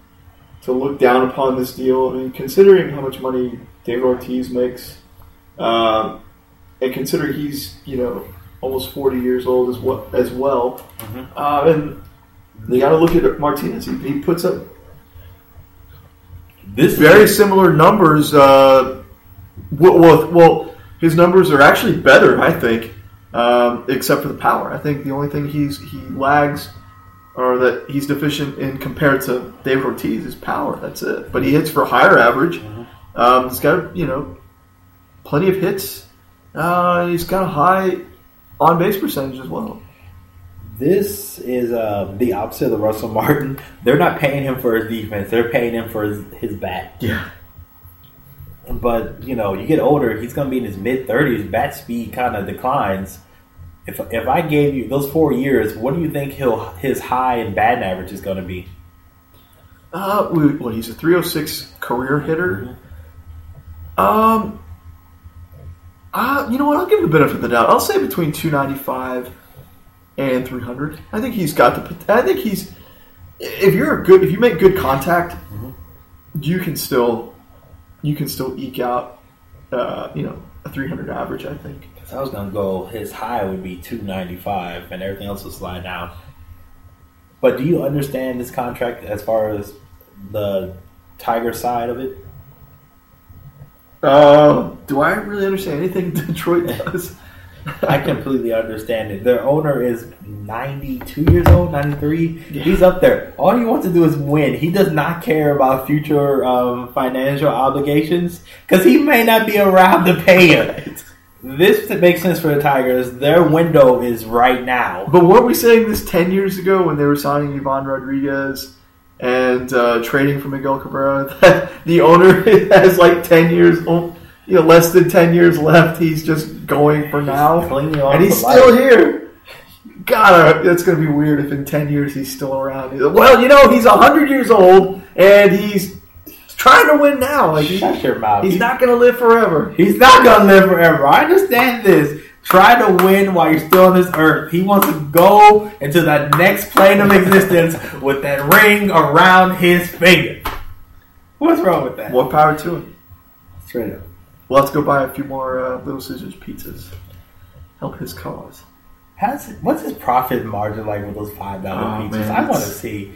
to look down upon this deal. I mean, considering how much money David Ortiz makes, um, and considering he's you know almost forty years old as well, as well, Mhm. uh, and you got to look at Martinez. He, he puts up This very is, similar numbers. Uh, well, well, well, his numbers are actually better, I think, um, except for the power. I think the only thing he's he lags or that he's deficient in compared to David Ortiz is power. That's it. But he hits for a higher average. Um, he's got you know plenty of hits. Uh, he's got a high on base percentage as well. This is uh, the opposite of the Russell Martin. They're not paying him for his defense; they're paying him for his, his bat. Yeah. But you know, you get older, he's going to be in his mid thirties. Bat speed kind of declines. If if I gave you those four years, what do you think he'll his high and batting average is going to be? Uh, we- well, he's a 306 career hitter. Um, uh, you know what? I'll give him the benefit of the doubt. I'll say between 295 and 300. I think he's got the. I think he's. If you're a good, if you make good contact, you can still, you can still eke out, uh, you know, a 300 average. I think. I was going to go. His high would be two ninety five, and everything else would slide down. But do you understand this contract as far as the Tiger side of it? Uh, do I really understand anything Detroit does? I completely understand it. Their owner is 92 years old, 93. He's up there. All he wants to do is win. He does not care about future um, financial obligations because he may not be around to pay him. This makes sense for the Tigers. Their window is right now. But weren't we saying this 10 years ago when they were signing Ivan Rodriguez and uh, trading for Miguel Cabrera? That the owner has like 10 years, oh, you know, less than 10 years left. He's just going for now. And he's still life. here. God, that's going to be weird if in 10 years he's still around. Well, you know, he's 100 years old and he's trying to win now. Like, he- Shut your mouth. he's not going to live forever. He's not gonna live forever. I understand this. Try to win while you're still on this earth. He wants to go into that next plane of existence with that ring around his finger. What's wrong with that? More power to him. Straight up. Well, let's go buy a few more uh, Little Caesars pizzas. Help his cause. How's, what's his profit margin like with those five dollar Oh, pizzas? man, I want to see.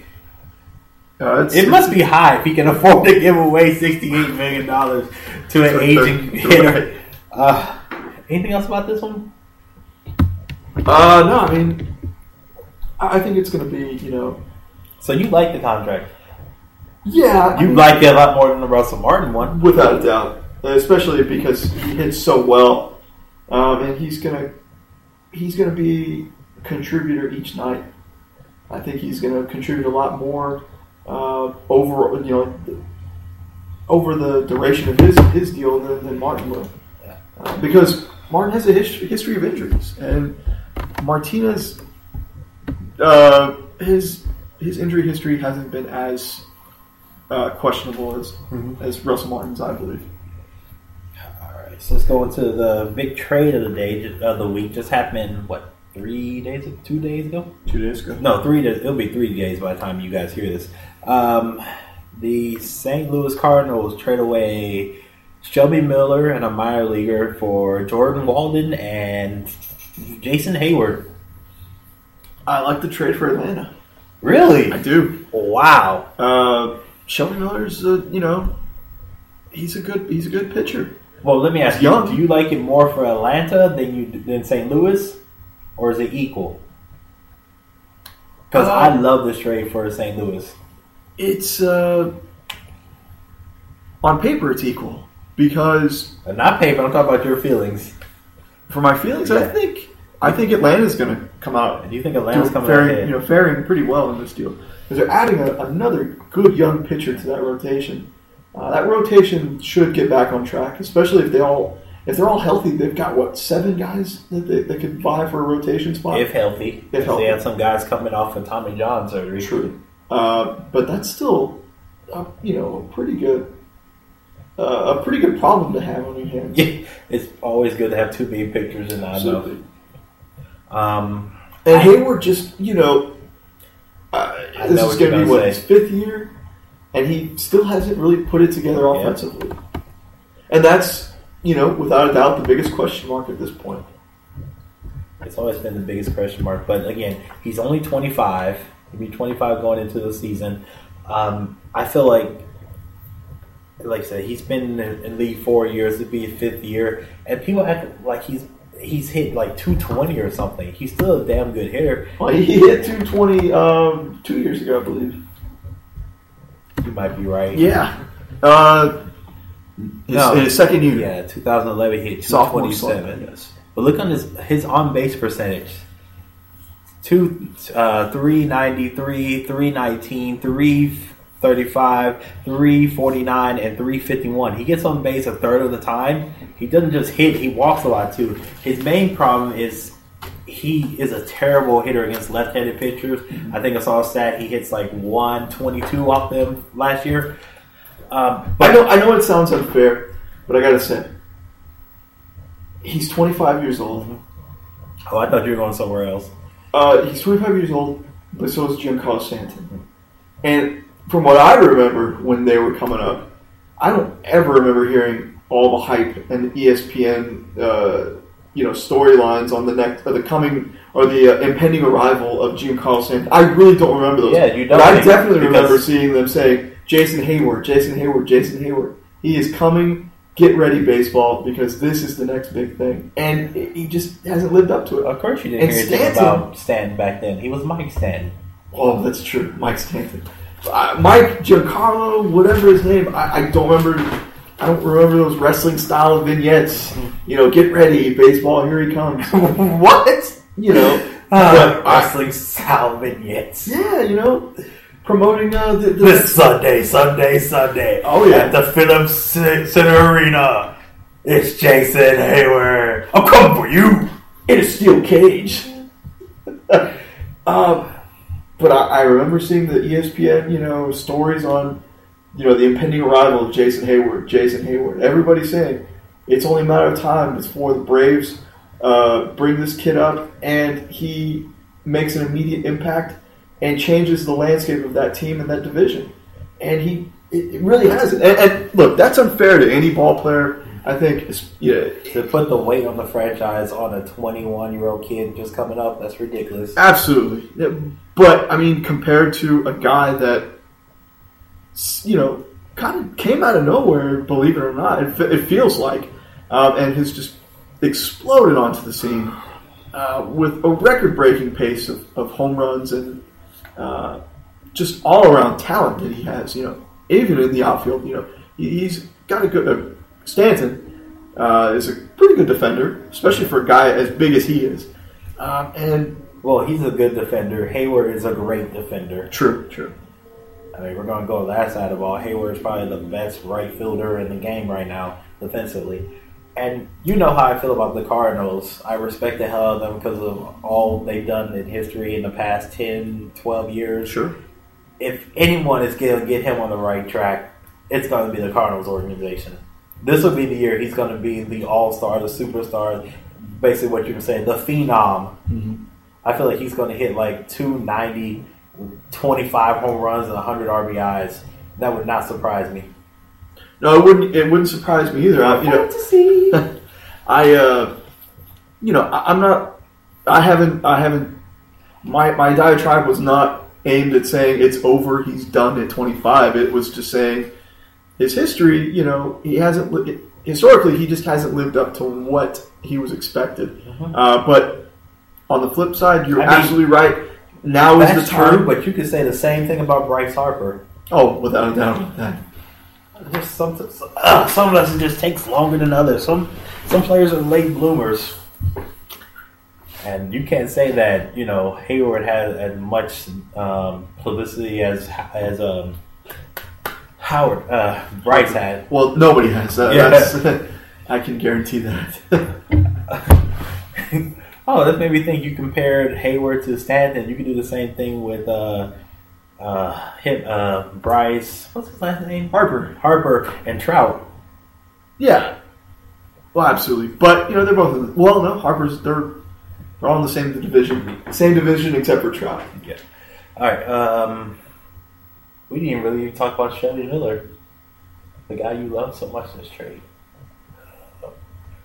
Uh, It must be high if he can afford to give away sixty-eight million dollars to an aging hitter. Uh, anything else about this one? Uh, no, I mean, I I think it's going to be, you know, So you like the contract? yeah, I You mean, like it a lot more than the Russell Martin one. without a doubt, especially because he hits so well, um, and he's gonna he's gonna be a contributor each night. I think he's going to contribute a lot more uh, over, you know, over the duration of his his deal than, than Martin will, uh, because Martin has a his, history of injuries, and Martinez, uh, his his injury history hasn't been as uh, questionable as as Russell Martin's, I believe. All right, so let's go into the big trade of the day of the week. Just happened what three days, two days ago? Two days ago. No, three days. It'll be three days by the time you guys hear this. Um, the St. Louis Cardinals trade away Shelby Miller and a minor leaguer for Jordan Walden and Jason Heyward. I like the trade for Atlanta. Really? I do. Wow. Uh, Shelby Miller's, uh, you know, he's a good he's a good pitcher. Well, let me ask you: Young. Do you like it more for Atlanta than you than St. Louis, or is it equal? Because Uh, I love this trade for St. Louis. It's uh, on paper it's equal because And not paper. I'm talking about your feelings. for my feelings, I think I think Atlanta's going to come out Do you think Atlanta's coming faring, ahead? you know, faring pretty well in this deal because they're adding a, another good young pitcher to that rotation. Uh, that rotation should get back on track, especially if they all if they're all healthy. They've got what seven guys that they, that could vie for a rotation spot. if healthy, If If healthy. they had some guys coming off of Tommy John surgery. True, uh, but that's still, uh, you know, a pretty good, uh, a pretty good problem to have on your hands. Yeah, it's always good to have two big pictures in that. Absolutely. Um, And Heyward just, you know, uh, I this know is going to be what say. his fifth year, and he still hasn't really put it together Yeah. offensively. And that's, you know, without a doubt, the biggest question mark at this point. it's always been the biggest question mark. But again, he's only 25. He'll be 25 going into the season. Um, I feel like, like I said, he's been in in league four years. It'd be a fifth year, and people act like he's he's hit like 220 or something. He's still a damn good hitter. Well, he hit 220 um, two years ago, I believe. You might be right. Yeah. Uh, His, No. in his second year. Yeah, 2011 he hit Sophomore 227. slump, yes. But look on his his on base percentage. Two, uh, 393, 319, 335, 349, and 351. He gets on base a third of the time. He doesn't just hit, he walks a lot too. His main problem is he is a terrible hitter against left handed pitchers. I think I saw a stat he hits like 122 off them last year. Um, I know. I know it sounds unfair, but I gotta say, he's 25 years old. oh, I thought you were going somewhere else. Uh, he's 25 years old, but so is Giancarlo Stanton. And from what I remember when they were coming up, I don't ever remember hearing all the hype and E ESPN, uh, you know, storylines on the next, or the coming, or the uh, impending arrival of Giancarlo Stanton. I really don't remember those. Yeah, you don't I definitely remember seeing them saying, "Jason Heyward, Jason Heyward, Jason Heyward. He is coming. Get ready, baseball, because this is the next big thing." And he just hasn't lived up to it. Of course, you didn't And hear anything about Stanton back then. He was Mike Stanton. Oh, that's true. Mike Stanton. Uh, Mike Giancarlo, whatever his name, I, I don't remember. I don't remember those wrestling style vignettes. You know, get ready, baseball, here he comes. what? You know, Uh, I- wrestling style vignettes. yeah, you know, promoting uh, the, the This Sunday, Sunday, Sunday. Oh, yeah. At the Phillips Center Arena. It's Jason Heyward. I'm coming for you. in a steel cage. um, but I, I remember seeing the ESPN, you know, stories on, you know, the impending arrival of Jason Heyward. Jason Heyward. Everybody saying it's only a matter of time before the Braves uh, bring this kid up, and he makes an immediate impact and changes the landscape of that team and that division. And he, it, really has. And, and look, that's unfair to any ball player. I think, it's, yeah, To put the weight on the franchise on a 21 year old kid just coming up, that's ridiculous. Absolutely. Yeah, But, I mean, compared to a guy that, you know, kind of came out of nowhere, believe it or not, it, it feels like, um, and has just exploded onto the scene uh, with a record breaking pace of, of home runs and uh, just all around talent that he has, you know, even in the outfield, you know, he, he's got a good. Uh, Stanton uh, is a pretty good defender, especially for a guy as big as he is. Um, and Well, he's a good defender. Heyward is a great defender. True, true. I mean, we're going to go that side of. Heyward is probably the best right fielder in the game right now, defensively. And you know how I feel about the Cardinals. I respect the hell out of them because of all they've done in history in the past 10, 12 years. Sure. If anyone is going to get him on the right track, it's going to be the Cardinals organization. This will be the year he's going to be the all star, the superstar, basically what you can say, the phenom. Mm-hmm. I feel like he's going to hit like 290, 25 home runs, and 100 RBIs. That would not surprise me. No, it wouldn't. It wouldn't surprise me either. I, you know. I, uh, you know, I, I'm not. I haven't. I haven't. My my diatribe was not aimed at saying it's over. He's done at 25. It was just saying his history. You know, he hasn't. li- Historically, he just hasn't lived up to what he was expected. Uh, but on the flip side, you're I mean, absolutely right. Now is the time. true, but you could say the same thing about Bryce Harper. oh, without a doubt. About that. There's some, uh, some of us it just takes longer than others. Some some players are late bloomers, and you can't say that you know Heyward had as much um, publicity as as um, Howard uh, Bryce had. Well, nobody has that. Yeah. That's, I can guarantee that. oh, that made me think. You compared Heyward to Stanton. You could do the same thing with uh, uh, him, uh, Bryce. What's his last name? Harper. Harper and Trout. Yeah. Well, absolutely. But you know, they're both. In the, well, no, Harper's. They're they're all in the same division. Same division except for Trout. Yeah. All right. Um, we didn't really even talk about Shelby Miller, the guy you love so much in this trade.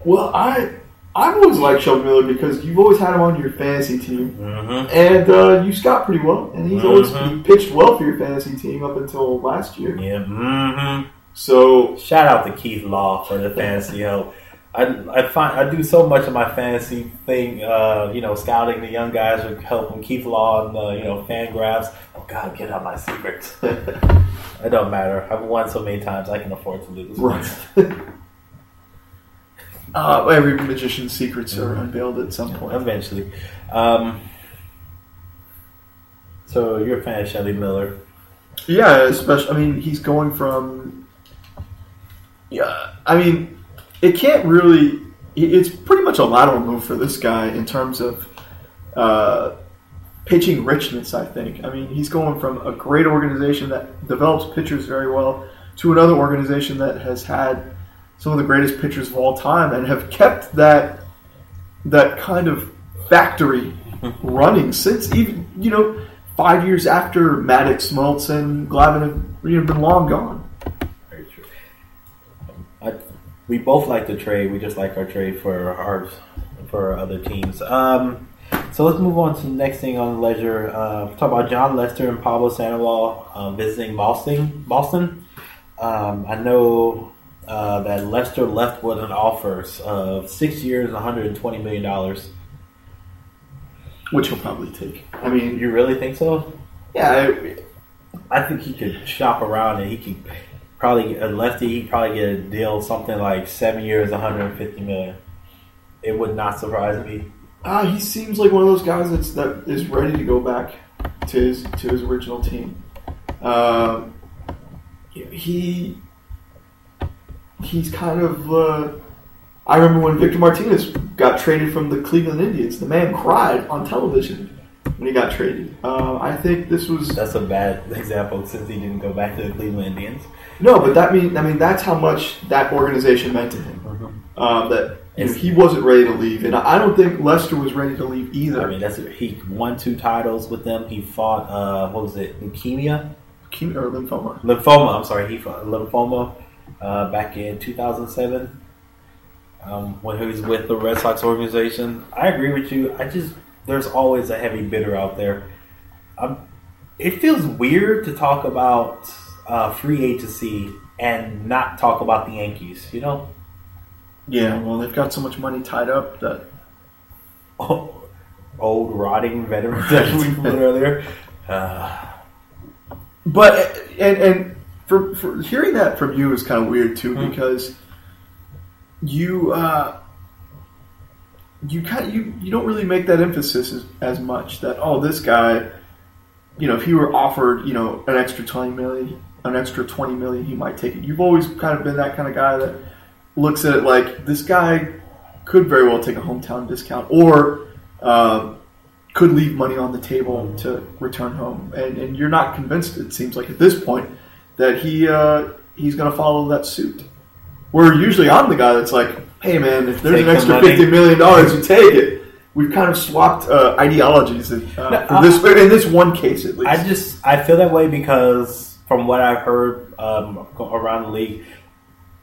Well, I I've always liked Shelby Miller because you've always had him on your fantasy team, Mm-hmm. and uh, you scout pretty well, and he's always Mhm. he pitched well for your fantasy team up until last year. Yeah. Mm-hmm. So Shout out to Keith Law for the fantasy help. I, I find I do so much of my fantasy thing, uh, you know, scouting the young guys with help from Keith Law and uh, you know FanGraphs. Oh God, get out my secrets. It don't matter. I've won so many times. I can afford to lose. Right. uh, every magician's secrets are Mhm. unveiled at some point. Eventually. Um, so you're a fan of Shelby Miller. Yeah, especially. I mean, he's going from. Yeah, I mean, it can't really. It's pretty much a lateral move for this guy in terms of uh, pitching richness. I think. I mean, he's going from a great organization that develops pitchers very well to another organization that has had some of the greatest pitchers of all time and have kept that that kind of factory running since even you know five years after Maddux, Smoltz, and Glavine have you know, been long gone. Very true. I, we both like to trade. We just like our trade for our for other teams. Um, so let's move on to the next thing on leisure. Uh, talk about Jon Lester and Pablo Sandoval uh, visiting Boston. Boston. Um, I know uh, that Lester left with an offer of six years and 120 million dollars. Which he'll probably take. I mean, You really think so? yeah, I think he could shop around and he could probably get a lefty. He'd probably get a deal something like seven years, 150 million. It would not surprise me. uh, he seems like one of those guys that's that is ready to go back to his to his original team. Um, he he's kind of. Uh, I remember when Victor Martinez got traded from the Cleveland Indians. The man cried on television when he got traded. Uh, I think this was That's a bad example since he didn't go back to the Cleveland Indians. no, but that mean I mean that's how much that organization meant to him. Um, that you know, Yes. he wasn't ready to leave, and I don't think Lester was ready to leave either. I mean, that's he won two titles with them. He fought uh, what was it, leukemia, Leukemia or lymphoma. lymphoma. I'm sorry, he fought lymphoma uh, back in 2007 um, when he was with the Red Sox organization. I agree with you. I just there's always a heavy bidder out there. Um, it feels weird to talk about uh, free agency and not talk about the Yankees. You know, Yeah, well, they've got so much money tied up that old rotting veterans that we put earlier. Uh, But and and for, for hearing that from you is kind of weird too Hmm. because you uh, you kind you you don't really make that emphasis as, as much that oh this guy you know if he were offered you know an extra twenty million an extra twenty million he might take it. You've always kind of been that kind of guy that looks at it like this guy could very well take a hometown discount or. Um, could leave money on the table to return home, and, and you're not convinced. It seems like at this point that he uh, he's going to follow that suit. Where usually I'm the guy that's like, "Hey man, if there's Take an extra money." fifty million dollars, you take it." We've kind of swapped uh, ideologies in, uh, No, for this in this one case at least. I just I feel that way because from what I've heard um, around the league,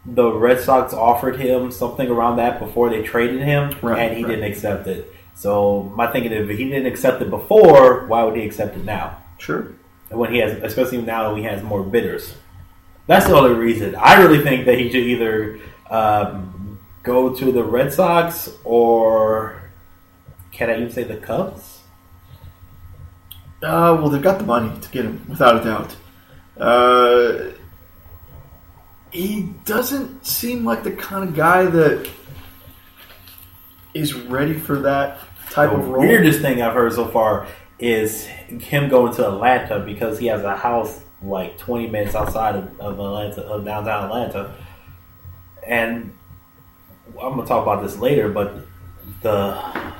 the Red Sox offered him something around that before they traded him, Right, and he right. didn't accept it. So my thinking is, if he didn't accept it before, why would he accept it now? sure. When he has, especially now when he has more bidders. That's the only reason. I really think that he should either um, go to the Red Sox or can I even say the Cubs? Uh, well, they've got the money to get him, without a doubt. Uh, he doesn't seem like the kind of guy that is ready for that type the of role. weirdest thing I've heard so far is him going to Atlanta because he has a house like 20 minutes outside of, of Atlanta, of downtown Atlanta. And I'm gonna talk about this later, but the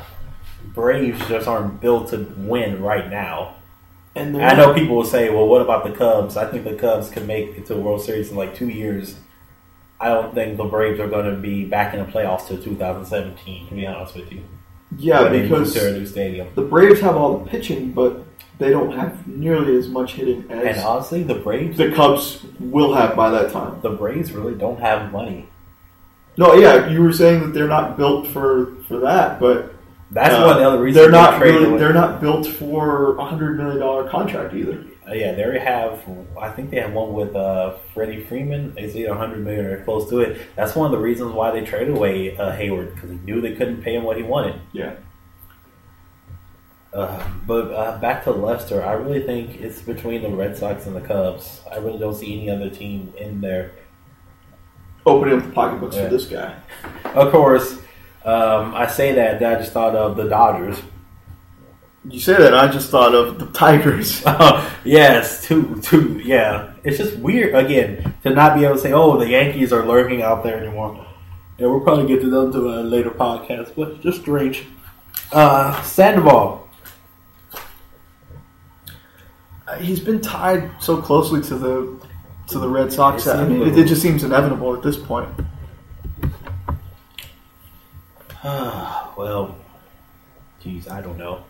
Braves just aren't built to win right now. And And I know people will say, "Well, what about the Cubs?" I think the Cubs can make it to the World Series in like two years. I don't think the Braves are going to be back in the playoffs till 2017. To be honest with you, yeah, When they move because the Braves have all the pitching, but they don't have nearly as much hitting And as honestly, the Braves, the Cubs will have by that time. the Braves really don't have money. No, yeah, you were saying that they're not built for for that, but That's uh, one of the other reasons they're not really, they're not built for a hundred million dollar contract either. Uh, yeah, they have. I think they have one with uh, Freddie Freeman. It's either 100 million or close to it. That's one of the reasons why they traded away uh, Heyward because he knew they couldn't pay him what he wanted. Yeah. Uh, but uh, back to Lester, I really think it's between the Red Sox and the Cubs. I really don't see any other team in there. Opening up the pocketbooks Yeah. for this guy. Of course, um, I say that, then I just thought of the Dodgers. You say that, I just thought of the Tigers. yes, two, two, yeah. It's just weird again to not be able to say, "Oh, the Yankees are lurking out there anymore." Yeah, we'll probably get to them to a later podcast, but just strange. Uh, Sandoval. Uh, He's been tied so closely to the to the Red Sox. It I mean, it, it just seems inevitable at this point. well, geez, I don't know.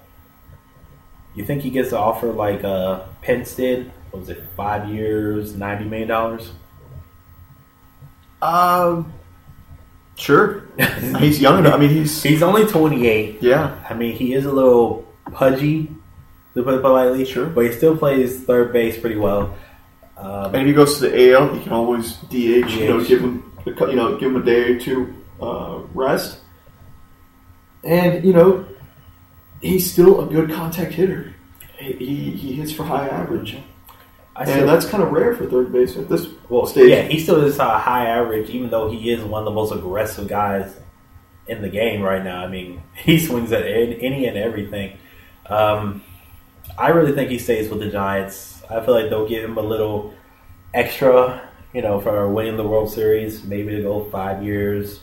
You think he gets the offer like uh, Pence did? What was it, five years, ninety million dollars? Um, sure. he's young enough. I mean, he's He's only twenty eight. yeah. I mean, he is a little pudgy, to put it politely. Sure. But he still plays third base pretty well. Um, And if he goes to the AL, he can always DH. You know, give him you know give him a day or two uh, rest. And you know, he's still a good contact hitter. He, he, he hits for high average, I and still, that's kind of rare for third base at this well, stage. yeah, he still is a high average, even though he is one of the most aggressive guys in the game right now. I mean, he swings at any any and everything. Um, I really think he stays with the Giants. I feel like they'll give him a little extra, you know, for winning the World Series, maybe to go five years.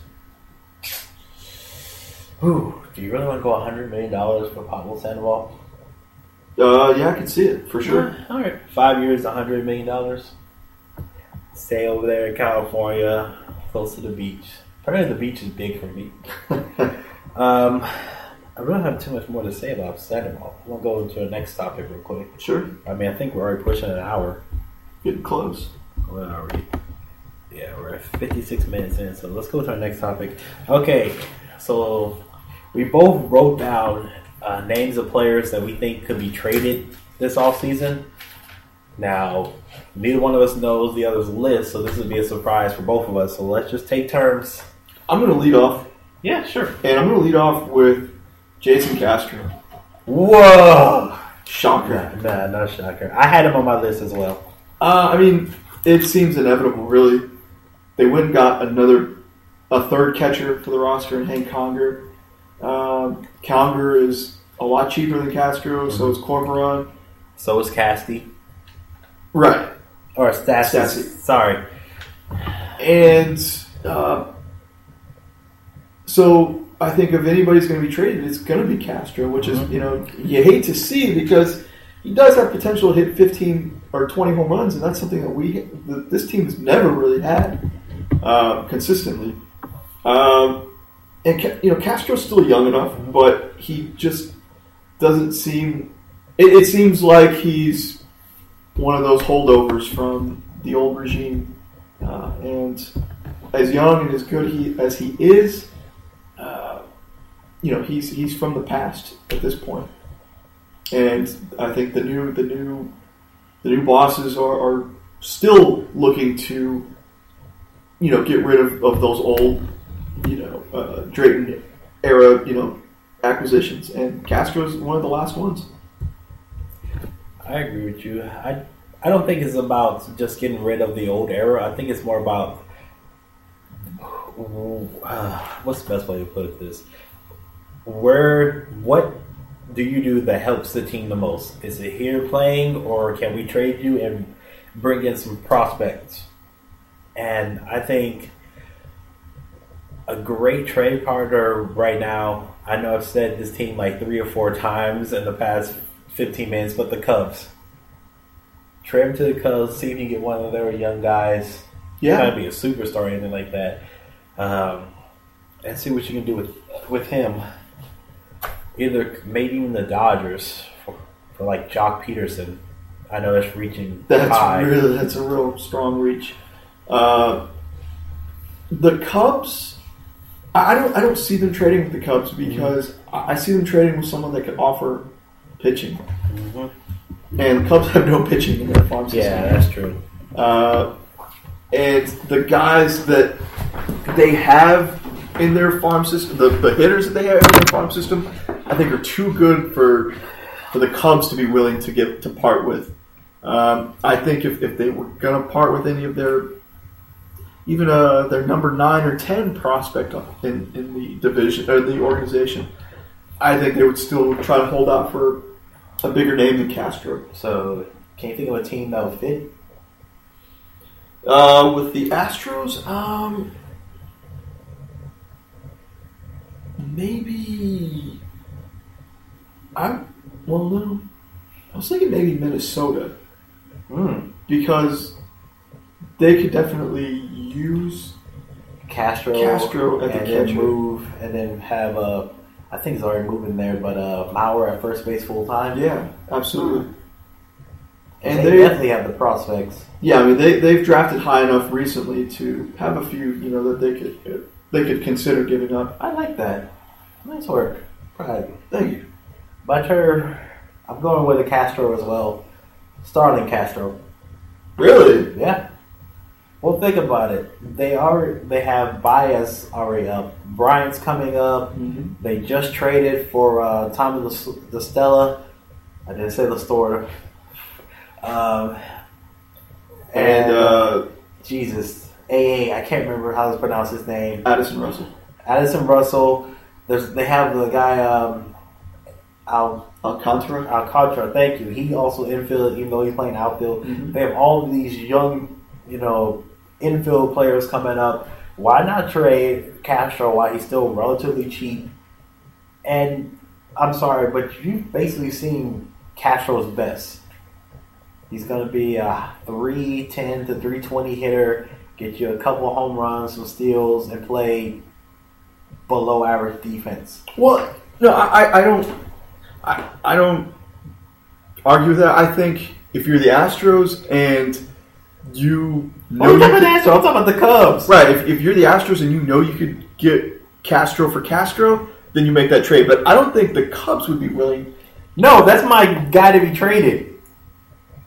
Whew, do you really want to go $100 million for Pablo Sandoval? Uh, yeah, I can see it for sure. All right. Five years, $100 million. Stay over there in California, close to the beach. Apparently, the beach is big for me. Um, I really don't have too much more to say about Sandoval. We'll go into the next topic real quick. Sure, I mean, I think we're already pushing an hour. getting close. Where are we? Yeah, we're at 56 minutes in, so let's go to our next topic. Okay, so we both wrote down uh, names of players that we think could be traded this off season. Now, neither one of us knows the other's list, so this would be a surprise for both of us. So let's just take turns. I'm going to lead off, Yeah, sure. and I'm going to lead off with Jason Castro. Whoa! Shocker. Nah, no shocker. I had him on my list as well. Uh, I mean, it seems inevitable, really. They went and got another, a third catcher for the roster in Hank Conger. Um, Conger is a lot cheaper than Castro, so is Corporán. So is Casty. Right. Or Stassi. Stassi. Sorry. And uh, so I think if anybody's going to be traded, it's going to be Castro, which is, you know, you hate to see because he does have potential to hit 15 or 20 home runs, and that's something that we, that this team has never really had uh, consistently. Um, and, you know, Castro's still young enough, but he just doesn't seem, it, it seems like he's one of those holdovers from the old regime. Uh, and as young and as good he, as he is, uh, you know, he's he's from the past at this point. And I think the new the new the new bosses are, are still looking to, you know, get rid of, of those old, you know, uh, Drayton era, you know, acquisitions. And Castro's one of the last ones. I agree with you. I I don't think it's about just getting rid of the old era. I think it's more about uh, what's the best way to put this? Where what do you do that helps the team the most? Is it here playing, or can we trade you and bring in some prospects? And I think a great trade partner right now. I know I've said this team like three or four times in the past 15 minutes, but the Cubs. Trade him to the Cubs, see if you get one of their young guys. Yeah. Trying to be a superstar or anything like that. Um, and see what you can do with with him. Either maybe even the Dodgers for, for like Joc Pederson. I know that's reaching That's high. really that's a real strong reach. Uh, the Cubs, I I don't I don't see them trading with the Cubs because I I see them trading with someone that could offer pitching, Mhm. and the Cubs have no pitching in their farm system. Yeah, that's true. Uh, and the guys that they have in their farm system, the, the hitters that they have in their farm system, I think are too good for for the Cubs to be willing to get to part with. Um, I think if, if they were going to part with any of their even uh, their number nine or ten prospect in, in the division or the organization, I think they would still try to hold out for a bigger name than Castro. So, can you think of a team that would fit? Uh, with the Astros, um, maybe I well no, I was thinking maybe Minnesota Hmm. because they could definitely use Castro, Castro at the and then catcher. move, and then have a. I think he's already moving there, but uh, Mauer at first base full time. yeah absolutely. and And they, they, definitely have the prospects. yeah, I mean they they've drafted high enough recently to have a few you know that they could they could consider giving up. I like that. Nice work. Right. Thank you. My turn. I'm going with a Castro as well. Starlin Castro. Really? Yeah. Well, think about it. They are. They have Baez already up. Bryant's coming up. Mm-hmm. They just traded for uh, Tommy La Stella. I didn't say the store. Um, And uh, Jesus, AA. I can't remember how to pronounce his name. Addison Russell, Addison Russell. There's. They have the guy. Um, Al Alcantara. Alcantara. Thank you. He also infield, even though he's playing outfield. Mhm. They have all of these young, you know, infield players coming up. Why not trade Castro while he's still relatively cheap? And I'm sorry, but you've basically seen Castro's best. He's going to be a 310 to 320 hitter, get you a couple home runs, some steals, and play below average defense. Well, no, I, I- don't, I, I don't argue with that. I think if you're the Astros and you No, you I'm talking about Astros, I'm talking about the Cubs. right, if, if you're the Astros and you know you could get Castro for Castro, then you make that trade. But I don't think the Cubs would be willing. No, that's my guy to be traded.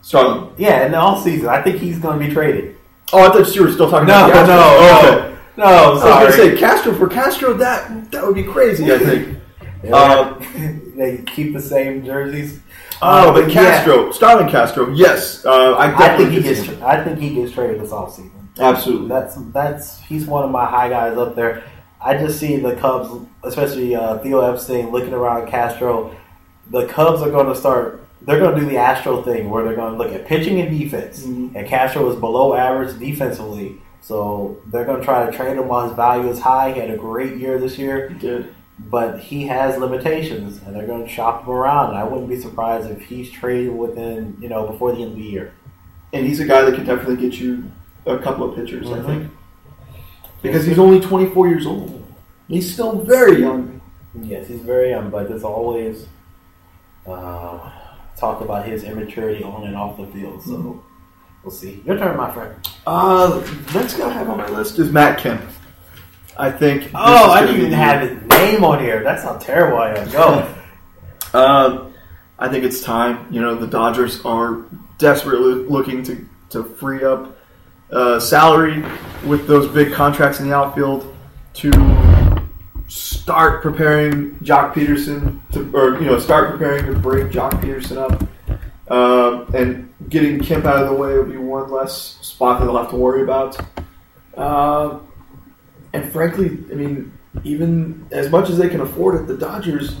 Starlin. Yeah, in the off season, I think he's going to be traded. Oh, I thought you were still talking No, about the no, Astros. no, Okay. no. I was going to say Castro for Castro. That that would be crazy. I think. Uh, they keep the same jerseys. Oh, but yeah. Castro, Starlin Castro. Yes, uh, I I think he could gets. see him. I think he gets traded this offseason. Absolutely. That's that's he's one of my high guys up there. I just see the Cubs, especially uh, Theo Epstein, looking around Castro. The Cubs are going to start. They're going to do the Astro thing where they're going to look at pitching and defense. Mhm. And Castro is below average defensively, so they're going to try to trade him while his value is high. He had a great year this year, He did. But he has limitations, and they're going to shop him around. And I wouldn't be surprised if he's traded within you know before the end of the year. and he's a guy that can definitely get you a couple of pitchers, Mhm. I think, because he's only 24 years old. He's still very young. Yes, he's very young, but there's always uh, talk about his immaturity on and off the field. So we'll see. Your turn, my friend. Uh, next guy I have on my list is Matt Kemp. I think. Oh, I didn't even have his name on here. That's how terrible I am. Go. Um, I think it's time. You know, the Dodgers are desperately looking to, to free up uh, salary with those big contracts in the outfield to start preparing Joc Pederson to, or you know, start preparing to break Joc Pederson up. Um, and getting Kemp out of the way will be one less spot that they'll have to worry about. Um, and frankly, I mean, even as much as they can afford it, the Dodgers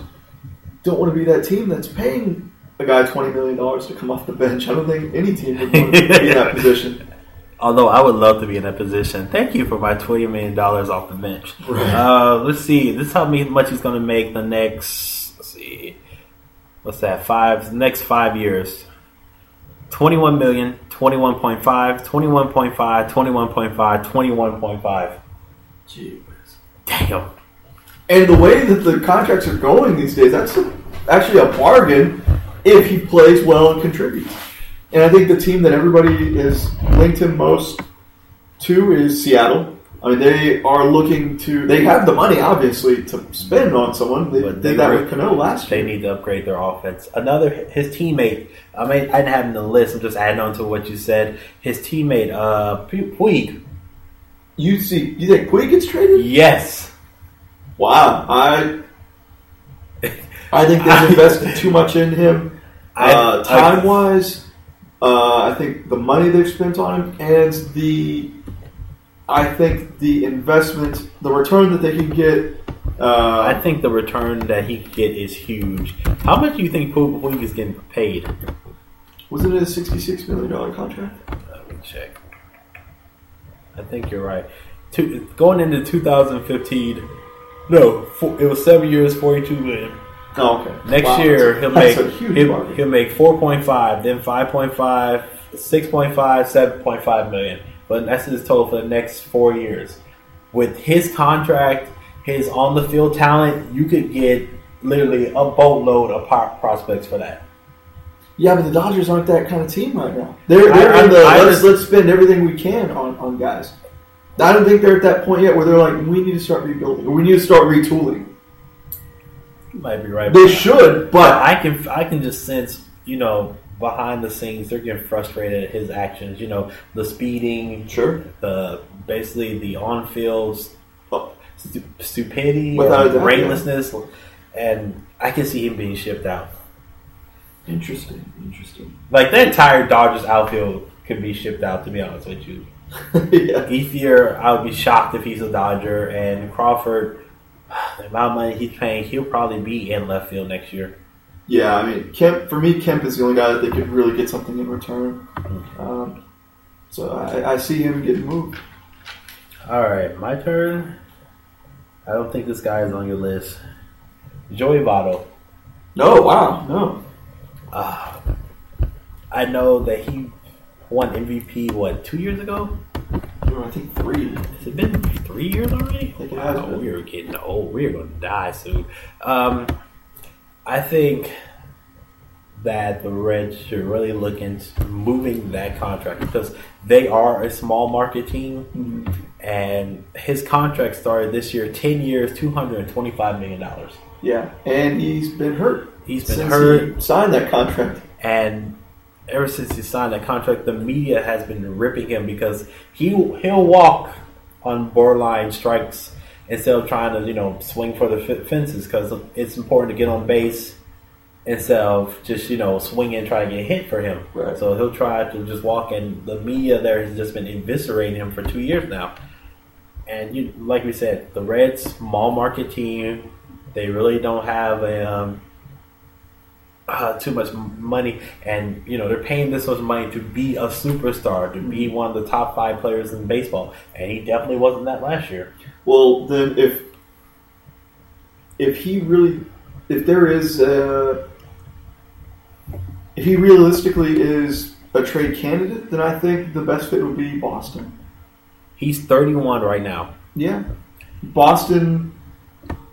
don't want to be that team that's paying a guy twenty million dollars to come off the bench. I don't think any team would want to be in that position. Although I would love to be in that position. Thank you for my twenty million dollars off the bench. Right. Uh, let's see. This me how much he's going to make the next. Let's see. What's that? Five. Next five years. 21 million, 21.5, 21.5, 21.5, 21.5. Gee. Damn. And the way that the contracts are going these days, that's a, actually a bargain if he plays well and contributes. And I think the team that everybody is linked him most to is Seattle. I mean, they are looking to. They have the money, obviously, to spend on someone. They But they did that were- with Cano last They year. need to upgrade their offense. Another, his teammate. I mean, I didn't have him in the list. I'm just adding on to what you said. His teammate, uh, Puig. You see, you think Puig gets traded? Yes. Wow, I I think they've invested too much in him. Uh, time wise, uh, I think the money they've spent on him and the, I think the investment, the return that they can get. Uh, I think the return that he could get is huge. How much do you think Puig is getting paid? wasn't it a sixty-six million dollar contract? Let me check. I think you're right. Two, going into 2015, no, four, it was seven years, 42 million. Oh, okay. Next Wow, year he'll make he'll, he'll make 4.5, then 5.5, 6.5, 7.5 million. But that's his total for the next four years. With his contract, his on the field talent, you could get literally a boatload of prospects for that. Yeah, but the Dodgers aren't that kind of team right now. They're, they're I- in the I let's under- let's spend everything we can on, on guys. I don't think they're at that point yet where they're like, we need to start rebuilding or we need to start retooling. You might be right. They about should, But but I can I can just sense, you know, behind the scenes they're getting frustrated at his actions. You know, the speeding, sure. the basically the on field stupidity, Without and a doubt, brainlessness, and I can see him being shipped out. Interesting, interesting. Like the entire Dodgers outfield could be shipped out. To be honest with you, yeah, Ethier, I would be shocked if he's a Dodger, and Crawford. The amount of money he's paying, he'll probably be in left field next year. yeah. I mean, Kemp for me, Kemp is the only guy that they could really get something in return. Um, so I, I see him getting moved. All right, my turn. I don't think this guy is on your list. Joey Votto. No, wow, no. Uh, I know that he won MVP, what, two years ago? I think three. Has it been three years already? think it has Wow, been. we're getting old. We're going to die soon. Um, I think that the Reds should really look into moving that contract because they are a small market team, Mhm. and his contract started this year, ten years, two hundred and twenty-five million dollars. Yeah, and he's been hurt. He's been since hurt. He signed that contract. and ever since he signed that contract, the media has been ripping him because he he'll walk on borderline strikes instead of trying to you know swing for the f- fences because it's important to get on base instead of just you know swinging and trying to get hit for him. Right. So he'll try to just walk, and the media there has just been eviscerating him for two years now. And you, like we said, the Reds, small market team, they really don't have a. Um, uh, too much money, and you know they're paying this much money to be a superstar, to be one of the top five players in baseball, and he definitely wasn't that last year. Well, then if if he really, if there is, uh, if he realistically is a trade candidate, then I think the best fit would be Boston. He's 31 right now. Yeah, Boston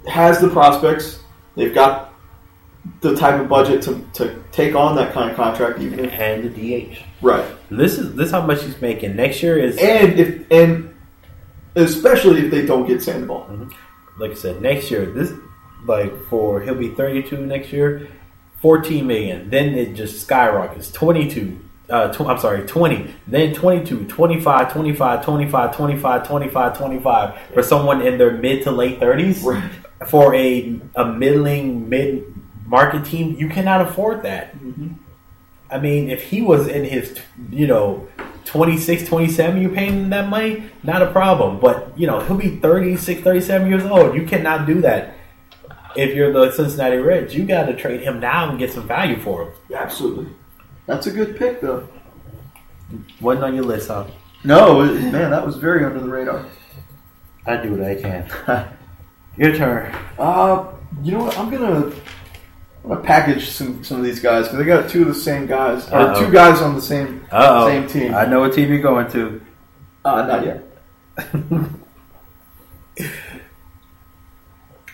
has the prospects. They've got the type of budget to, to take on that kind of contract, even if and the DH. right. This is this is how much he's making next year is And if and especially if they don't get Sandoval. like I said next year this like for he'll be 32 next year 14 million then it just skyrockets 22 uh, tw- I'm sorry 20 then 22 25 25 25 25 25 25 for someone in their mid to late 30s Right. For a a middling mid market team you cannot afford that mm-hmm. I mean, if he was in his, you know, 26, 27, you're paying him that money, not a problem. But, you know, he'll be 36, 37 years old. You cannot do that. If you're the Cincinnati Reds, you got to trade him now and get some value for him. Absolutely. That's a good pick, though. Wasn't on your list, huh? No, man, that was very under the radar. I do what I can. Your turn. Uh, you know what? I'm gonna, I'm gonna package some, some of these guys because I got two of the same guys, or Uh-oh. two guys on the same Uh-oh. same team. I know what team you're going to. Uh, not yet.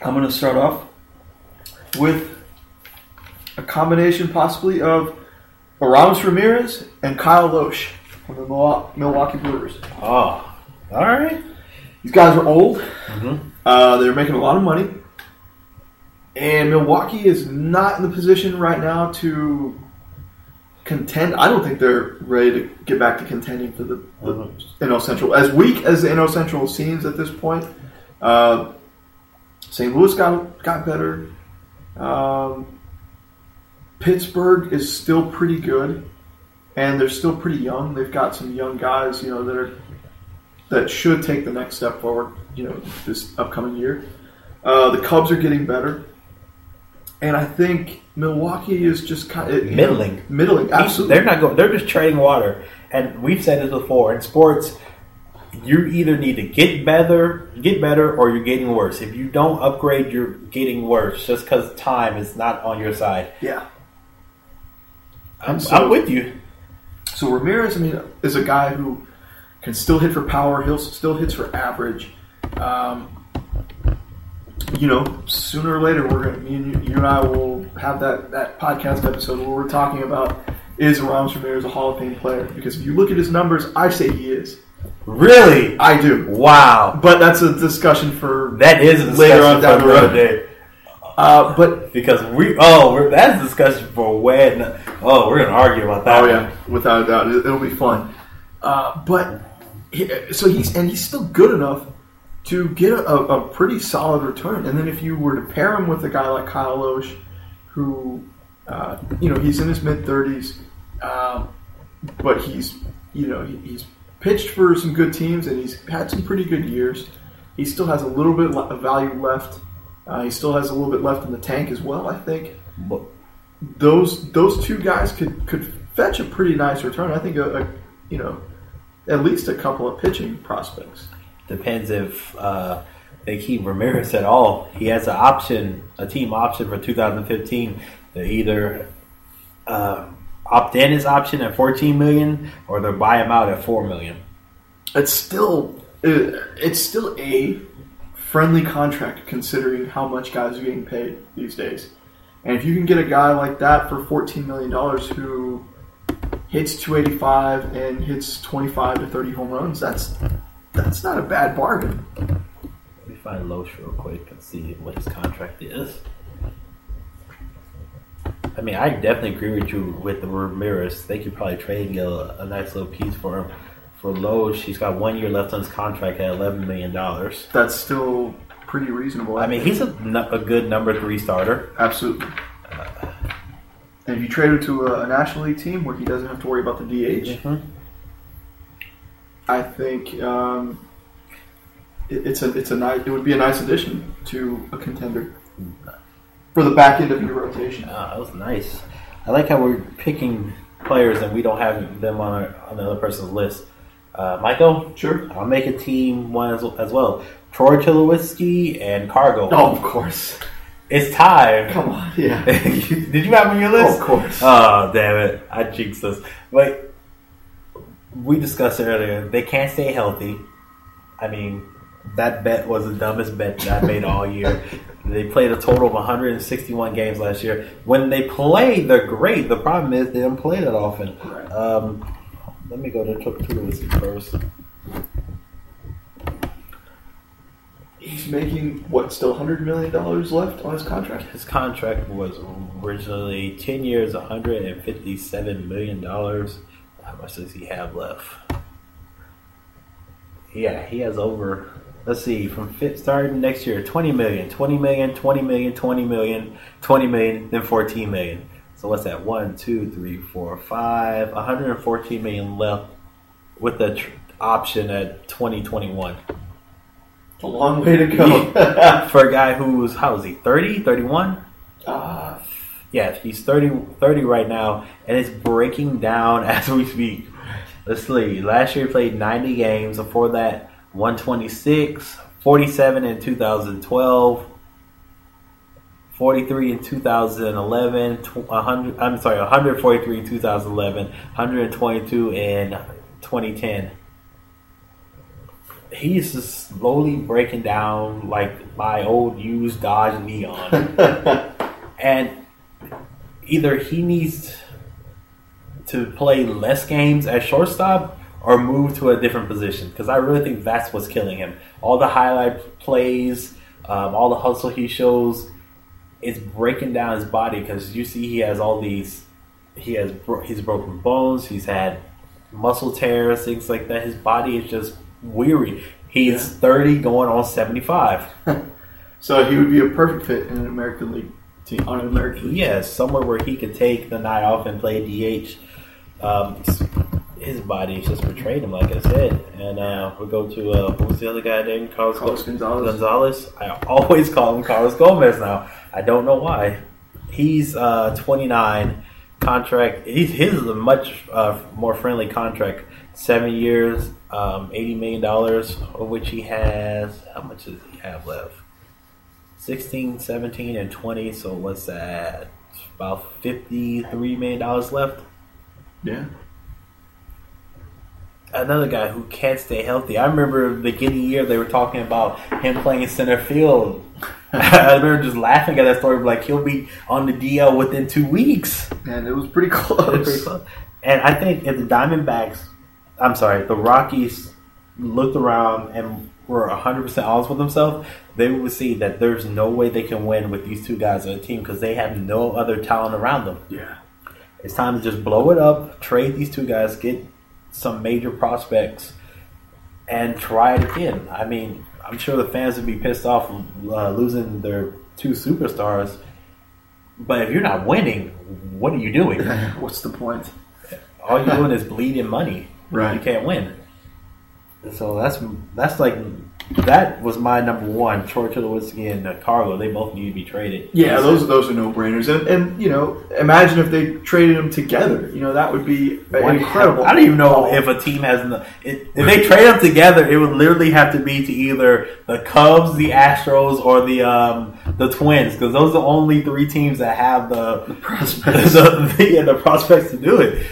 I'm gonna start off with a combination, possibly of Aramis Ramirez and Kyle Lohse from the Milwaukee Brewers. Oh, all right. These guys are old. Mhm. Uh, they're making a lot of money. And Milwaukee is not in the position right now to contend. I don't think they're ready to get back to contending for the, the Mhm. NL Central. As weak as the NL Central seems at this point, uh, St. Louis got got better. Um, Pittsburgh is still pretty good, and they're still pretty young. They've got some young guys, you know, that are that should take the next step forward. You know, this upcoming year. Uh, the Cubs are getting better, and I think Milwaukee is just kind of Middling. middling. Absolutely, They're not going. They're just trading water. And we've said this before in sports. You either need to get better, get better, or you're getting worse. If you don't upgrade, you're getting worse. Just because time is not on your side. yeah. I'm, so- I'm with you. So Ramirez, I mean, is a guy who can still hit for power. He'll still hits for average. Um, you know, sooner or later, we're gonna me and you, you and I will have that that podcast episode where we're talking about is Aramis Ramirez a Hall of Fame player? Because if you look at his numbers, I say he is. Really? I do, Wow. but that's a discussion for That is Later on down the road. day. uh, but Because we oh we're, that's a discussion for when oh we're gonna argue about that. Oh yeah, without a doubt, it, it'll be fun. Uh, but so he's and he's still good enough to get a, a, pretty solid return. And then if you were to pair him with a guy like Kyle Lohse, who uh, you know he's in his mid thirties, um, but he's you know he, he's pitched for some good teams and he's had some pretty good years. He still has a little bit of value left. Uh, he still has a little bit left in the tank as well. I think But those those two guys could could fetch a pretty nice return. I think a, a you know at least a couple of pitching prospects. depends if uh, they keep Ramirez at all. He has an option, a team option for 2015 to either uh, opt in his option at 14 million or they buy him out at 4 million. It's still it's still a friendly contract considering how much guys are getting paid these days. And if you can get a guy like that for fourteen million dollars who hits two eighty five and hits twenty five to thirty home runs, that's that's not a bad bargain. Let me find Lohse real quick and see what his contract is. I mean, I definitely agree with you with the Ramirez. They could probably trade and get a, a nice little piece for him. For Lohse, he's got one year left on his contract at $11 million. That's still pretty reasonable. I mean, he's a, a good number three starter. Absolutely. Uh, And if you trade him to a, a National League team where he doesn't have to worry about the DH, I think um, it, it's a it's a nice it would be a nice addition to a contender for the back end of your rotation. Ah, that was nice. I like how we're picking players and we don't have them on, our, on the other person's list. Uh, Michael, Sure. I'll make a team one as, as well. Troy Tulowitzki and Cargo. Oh, of course. It's time. Come on. Yeah. Did you have him on your list? Of course. Oh, damn it. I jinxed us. But we discussed earlier, they can't stay healthy. I mean, that bet was the dumbest bet that I made all year. They played a total of 161 games last year. When they play, they're great. The problem is they don't play that often. Right. Um, let me go to Tulowitzki first. He's making what? Still hundred million dollars left on his contract. His contract was originally 10 years, $157 million. How much does he have left? Yeah, he has over, let's see, from fit starting next year, 20 million, 20 million, 20 million, 20 million, 20 million, then 14 million. So what's that? One, two, three, four, five, 114 million left with the tr- option at 2021. A long way to go. For a guy who's, how is he, 30, 31? uh, Yeah, he's 30, 30 right now, and it's breaking down as we speak. Let's see. Last year he played 90 games. Before that, 126, 47 in 2012, 43 in 2011, 100, I'm sorry, 143 in 2011, 122 in 2010. He's just slowly breaking down like my old used Dodge Neon and either he needs to play less games at shortstop or move to a different position because I really think that's what's killing him. All the highlight plays, um, all the hustle he shows, it's breaking down his body because you see he has all these. He has bro- he's broken bones. He's had muscle tears, things like that. His body is just weary. He's Yeah. thirty, going on seventy five. so he would be a perfect fit in an American League team on an American League. Yeah, somewhere where he could take the night off and play DH. Um, his body just betrayed him, like I said. And uh, we go to uh, what was the other guy named Carlos, Carlos Gonzalez. Gonzalez. I always call him Carlos Gomez now. I don't know why. He's uh, 29. Contract. He's, his is a much uh, more friendly contract. Seven years, um, eighty million dollars, of which he has. How much does he have left? 16, 17, and 20. So what's that? About $53 million left. Yeah. Another guy who can't stay healthy. I remember the beginning the year they were talking about him playing center field. I remember just laughing at that story. Like he'll be on the DL within two weeks. And it was pretty Pretty close. close. And I think if the Diamondbacks, I'm sorry, the Rockies looked around and were 100% honest with themselves, they would see that there's no way they can win with these two guys on the team because they have no other talent around them. Yeah. It's time to just blow it up, trade these two guys, get some major prospects, and try it again. I mean, I'm sure the fans would be pissed off uh, losing their two superstars, but if you're not winning, what are you doing? What's the point? All you're doing is bleeding money. Right. You can't win. So that's that's like that was my number one. Troy Tulowitzki and uh, Carlo, they both need to be traded. Yeah, those those are no brainers. And, and you know, imagine if they traded them together. You know, that would be One- incredible. I don't even know if a team has. No, it, if they trade them together, it would literally have to be to either the Cubs, the Astros, or the um, the Twins, because those are the only three teams that have the prospects. the, the, yeah, the prospects to do it.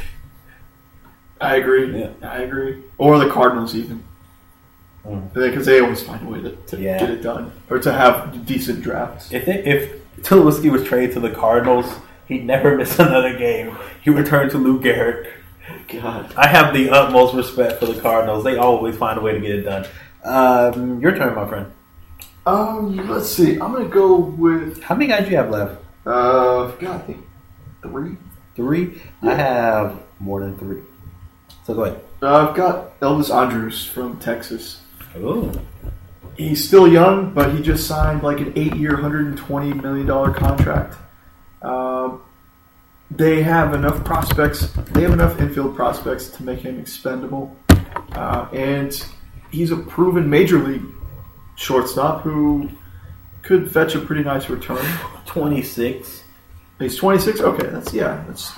I agree. Yeah. I agree. Or the Cardinals, even. Because they always find a way to, to Yeah. get it done. Or to have decent drafts. If they, if Tulowitzki was traded to the Cardinals, he'd never miss another game. He returned to Lou Gehrig. God. I have the utmost respect for the Cardinals. They always find a way to get it done. Um, your turn, my friend. Um, let's see. I'm going to go with, How many guys do you have left? uh, God, I think three. Three. Yeah. I have more than three. So go ahead. Uh, I've got Elvis Andrus from Texas. Ooh. He's still young, but he just signed like an eight-year, $120 million contract. Um, they have enough prospects. They have enough infield prospects to make him expendable, uh, and he's a proven major league shortstop who could fetch a pretty nice return. 26. He's 26. Okay, that's yeah, that's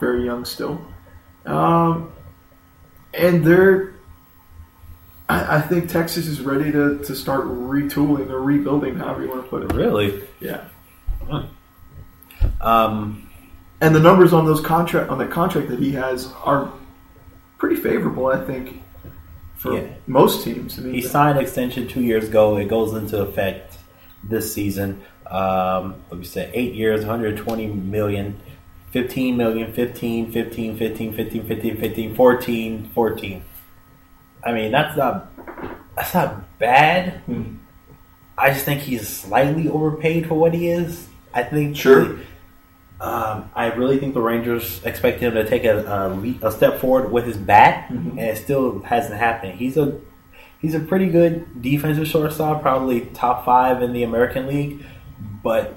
very young still. Um, and they're, I, I think Texas is ready to, to start retooling or rebuilding, however you want to put it. Really? Yeah. Um, And the numbers on those contract on that contract that he has are pretty favorable, I think, for Yeah. most teams. I mean, he signed an extension two years ago. It goes into effect this season. Um, what we said, eight years, 120 million, 15 million, 15, 15, 15, 15, 15, 15, 14, 14. I mean, that's not that's not bad. Hmm. I just think he's slightly overpaid for what he is. I think Sure. Um, I really think the Rangers expect him to take a, a, leap, a step forward with his bat, Mhm. and it still hasn't happened. He's a he's a pretty good defensive shortstop, probably top five in the American League, but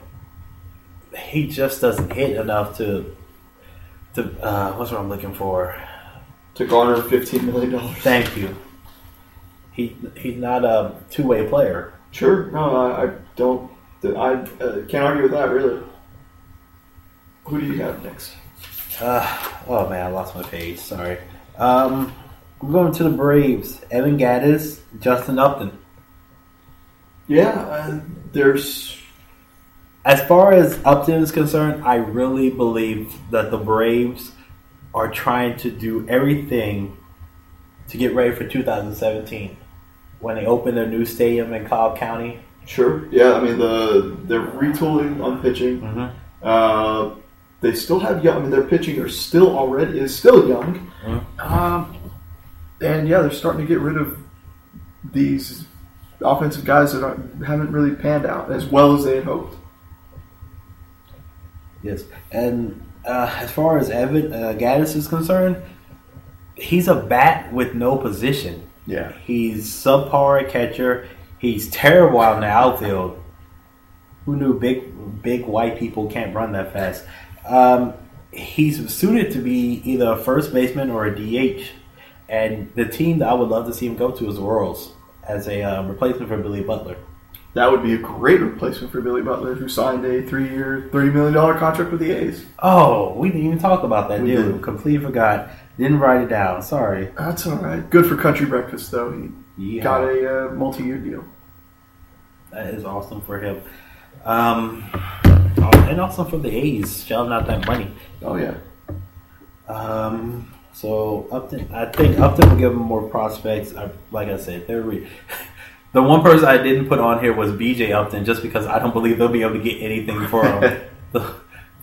he just doesn't hit enough to to uh, what's what I'm looking for. to garner $15 million. Thank you. He he's not a two way player. Sure. No, I, I don't. I uh, can't argue with that, really. Who do you have next? Uh, oh man, I lost my page. Sorry. Um, I'm going to the Braves. Evan Gattis, Justin Upton. Yeah, uh, there's. As far as Upton is concerned, I really believe that the Braves are trying to do everything to get ready for 2017 when they open their new stadium in Cobb County. Sure. Yeah, I mean the they're retooling on pitching. Mm-hmm. Uh, they still have young. I mean, their pitching are still already is still young. Mm-hmm. Um, and yeah, they're starting to get rid of these offensive guys that aren't, haven't really panned out as well as they had hoped. Yes, and uh, as far as Evan uh, Gattis is concerned, he's a bat with no position. Yeah. He's subpar at catcher. He's terrible out in the outfield. Who knew big big white people can't run that fast? Um, he's suited to be either a first baseman or a DH. And the team that I would love to see him go to is the Royals as a uh, replacement for Billy Butler. That would be a great replacement for Billy Butler, who signed a three-year, thirty million dollar contract with the A's. Oh, we didn't even talk about that, We did we? didn't. Completely forgot. Didn't write it down. Sorry. That's all right. Good for country breakfast, though. He Yeah, got a uh, multi-year deal. that is awesome for him. Um, oh, and also for the A's, shelling out that money. Oh yeah. Um, so Upton, I think Upton will give them more prospects. I, like I said, they're re- the one person I didn't put on here was BJ Upton, just because I don't believe they'll be able to get anything for him. the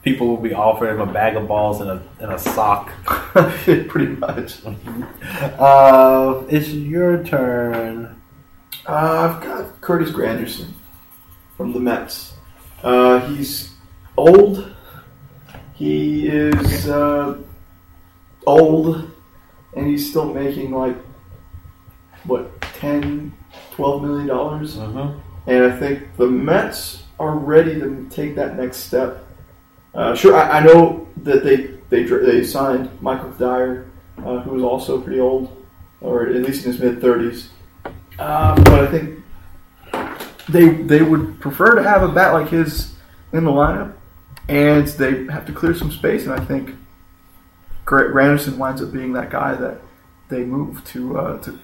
people will be offering him a bag of balls and a and a sock. Pretty much. Uh, it's your turn. Uh, I've got Curtis Granderson from the Mets. Uh, he's old. He is uh, old, and he's still making like what 10, 12 million dollars. Mm-hmm. And I think the Mets are ready to take that next step. Uh, sure, I, I know that they they they signed Michael Cuddyer, uh, who is also pretty old, or at least in his mid thirties. Um, but I think they they would prefer to have a bat like his in the lineup, and they have to clear some space. And I think Gra- Granderson winds up being that guy that they move to uh, to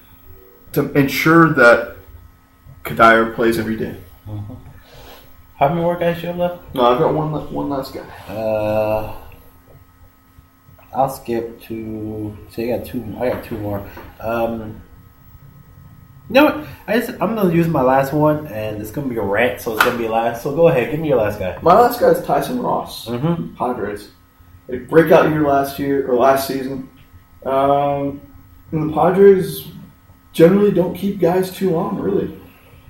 to ensure that Cuddyer plays every day. How many more guys you have left? No, I've got one one last guy. Uh, I'll skip to. So you got two. I got two more. Um, you know what? I just I'm gonna use my last one, and it's gonna be a rant, so it's gonna be last. So go ahead, give me your last guy. My last guy is Tyson Ross, Mm-hmm. Padres. A breakout year last year or last season. Um, and the Padres generally don't keep guys too long. Really,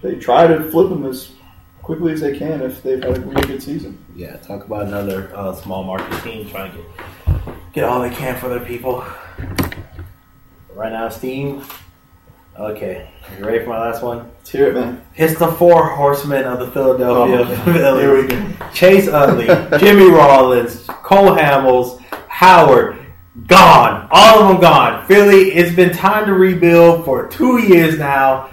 they try to flip them as quickly as they can if they've had a really good season. Yeah, talk about another uh, small market team trying to get get all they can for their people. Right now, Steam. Okay, you ready for my last one? Let's hear it, man. It's the four horsemen of the Philadelphia Oh. Here we go. Chase Utley, Jimmy Rollins, Cole Hamels, Howard, gone. All of them gone. Philly, it's been time to rebuild for two years now.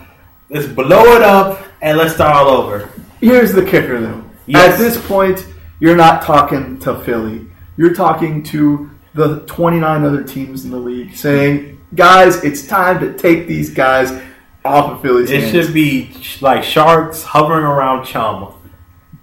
Let's blow it up and let's start all over. Here's the kicker, though. Yes. At this point, you're not talking to Philly. You're talking to the 29 other teams in the league, saying, "Guys, it's time to take these guys off of Philly's It hands." should be like sharks hovering around chum.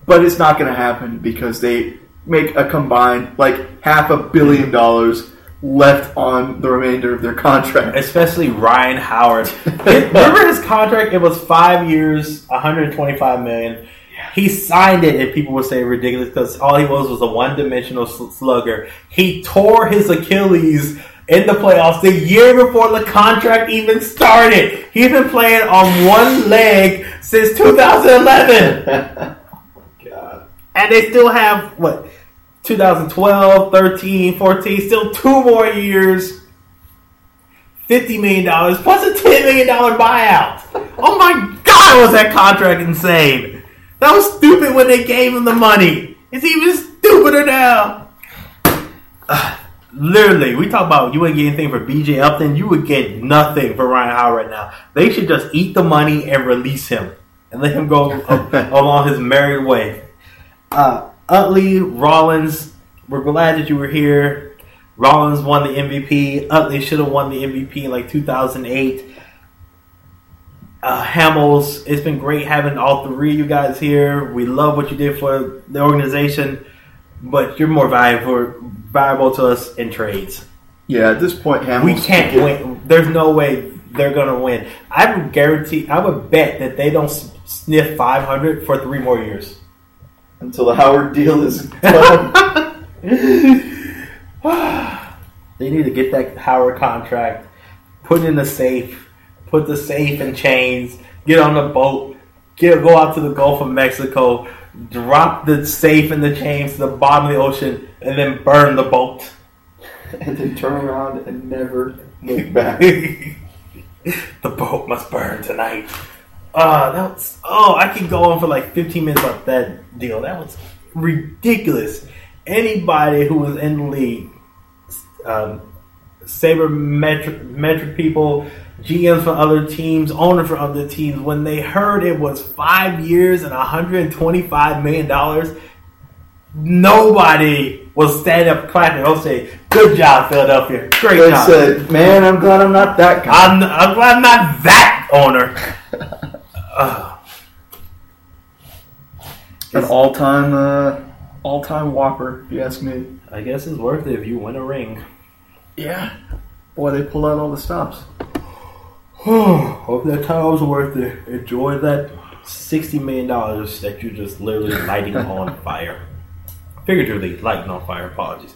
but it's not going to happen because they make a combined like half a billion dollars left on the remainder of their contract. Especially Ryan Howard. Remember his contract? It was five years, 125 million. He signed it, and people would say ridiculous because all he was was a one-dimensional slugger. He tore his Achilles in the playoffs the year before the contract even started. He's been playing on one leg since 2011, oh God. and they still have what 2012, 13, 14, still two more years. $50 million plus a $10 million buyout. Oh my God, was that contract insane? That was stupid when they gave him the money. It's even stupider now. Ugh, literally, we talk about you wouldn't get anything for BJ Upton, you would get nothing for Ryan Howard right now. They should just eat the money and release him and let him go along his merry way. Uh, Utley, Rollins, we're glad that you were here. Rollins won the MVP. Utley should have won the MVP in like 2008. Uh, Hamels, it's been great having all three of you guys here. We love what you did for the organization, but you're more valuable valuable to us in trades. Yeah, at this point, Hamels We can't win. There's no way they're gonna win. I would guarantee. I would bet that they don't sniff 500 for three more years. Until the Howard deal is done. They need to get that Howard contract, put it in the safe, put the safe in chains, get on the boat, get go out to the Gulf of Mexico, drop the safe and the chains to the bottom of the ocean, and then burn the boat. and then turn around and never look back. the boat must burn tonight. Uh, that was oh, I could go on for like 15 minutes about that deal. That was ridiculous. Anybody who was in the league, um, sabermetric metric people, GMs for other teams, owners for other teams, when they heard it was five years and 125 million dollars, nobody was standing up clapping. They'll say, "Good job, Philadelphia! Great They job." said, "Man, I'm glad I'm not that guy." I'm, I'm glad I'm not that owner. An all-time, uh, all-time whopper, if you ask me. I guess it's worth it if you win a ring. Yeah. Boy, they pull out all the stops. Hope that time was worth it. Enjoy that sixty million dollars that you're just literally lighting on fire. Figuratively lighting on fire. Apologies.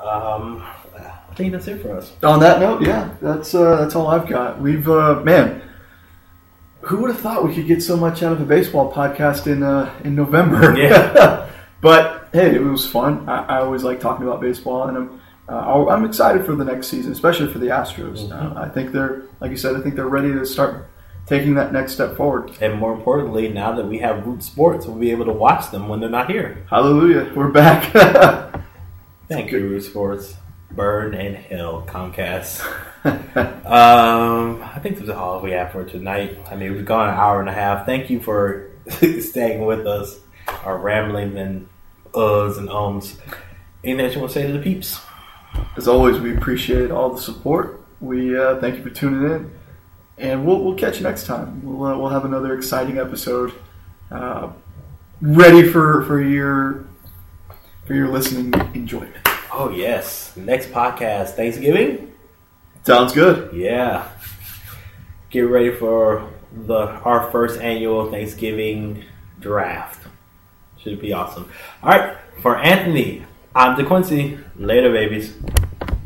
Um, I think that's it for us. On that note, yeah, that's uh, that's all I've got. We've uh, man, who would have thought we could get so much out of a baseball podcast in uh, in November? Yeah. but hey, it was fun. I, I always like talking about baseball, and I'm uh, I'm excited for the next season, especially for the Astros. Mhm. Uh, I think they're like you said. I think they're ready to start taking that next step forward. And more importantly, now that we have Root Sports, we'll be able to watch them when they're not here. Hallelujah, we're back. Thank you, Root Sports. Burn and Hill, Comcast. Um, I think that's all we have for tonight. I mean, we've gone an hour and a half. Thank you for staying with us, our rambling and uhs and ums. Anything that you want to say to the peeps? As always, we appreciate all the support. We uh, thank you for tuning in, and we'll we'll catch you next time. We'll uh, we'll have another exciting episode, uh, ready for for your for your listening enjoyment. Oh yes, next podcast, Thanksgiving. Sounds good. Yeah, get ready for the our first annual Thanksgiving draft. Should be awesome. All right, for Anthony, I'm DeQuincy. Later, babies.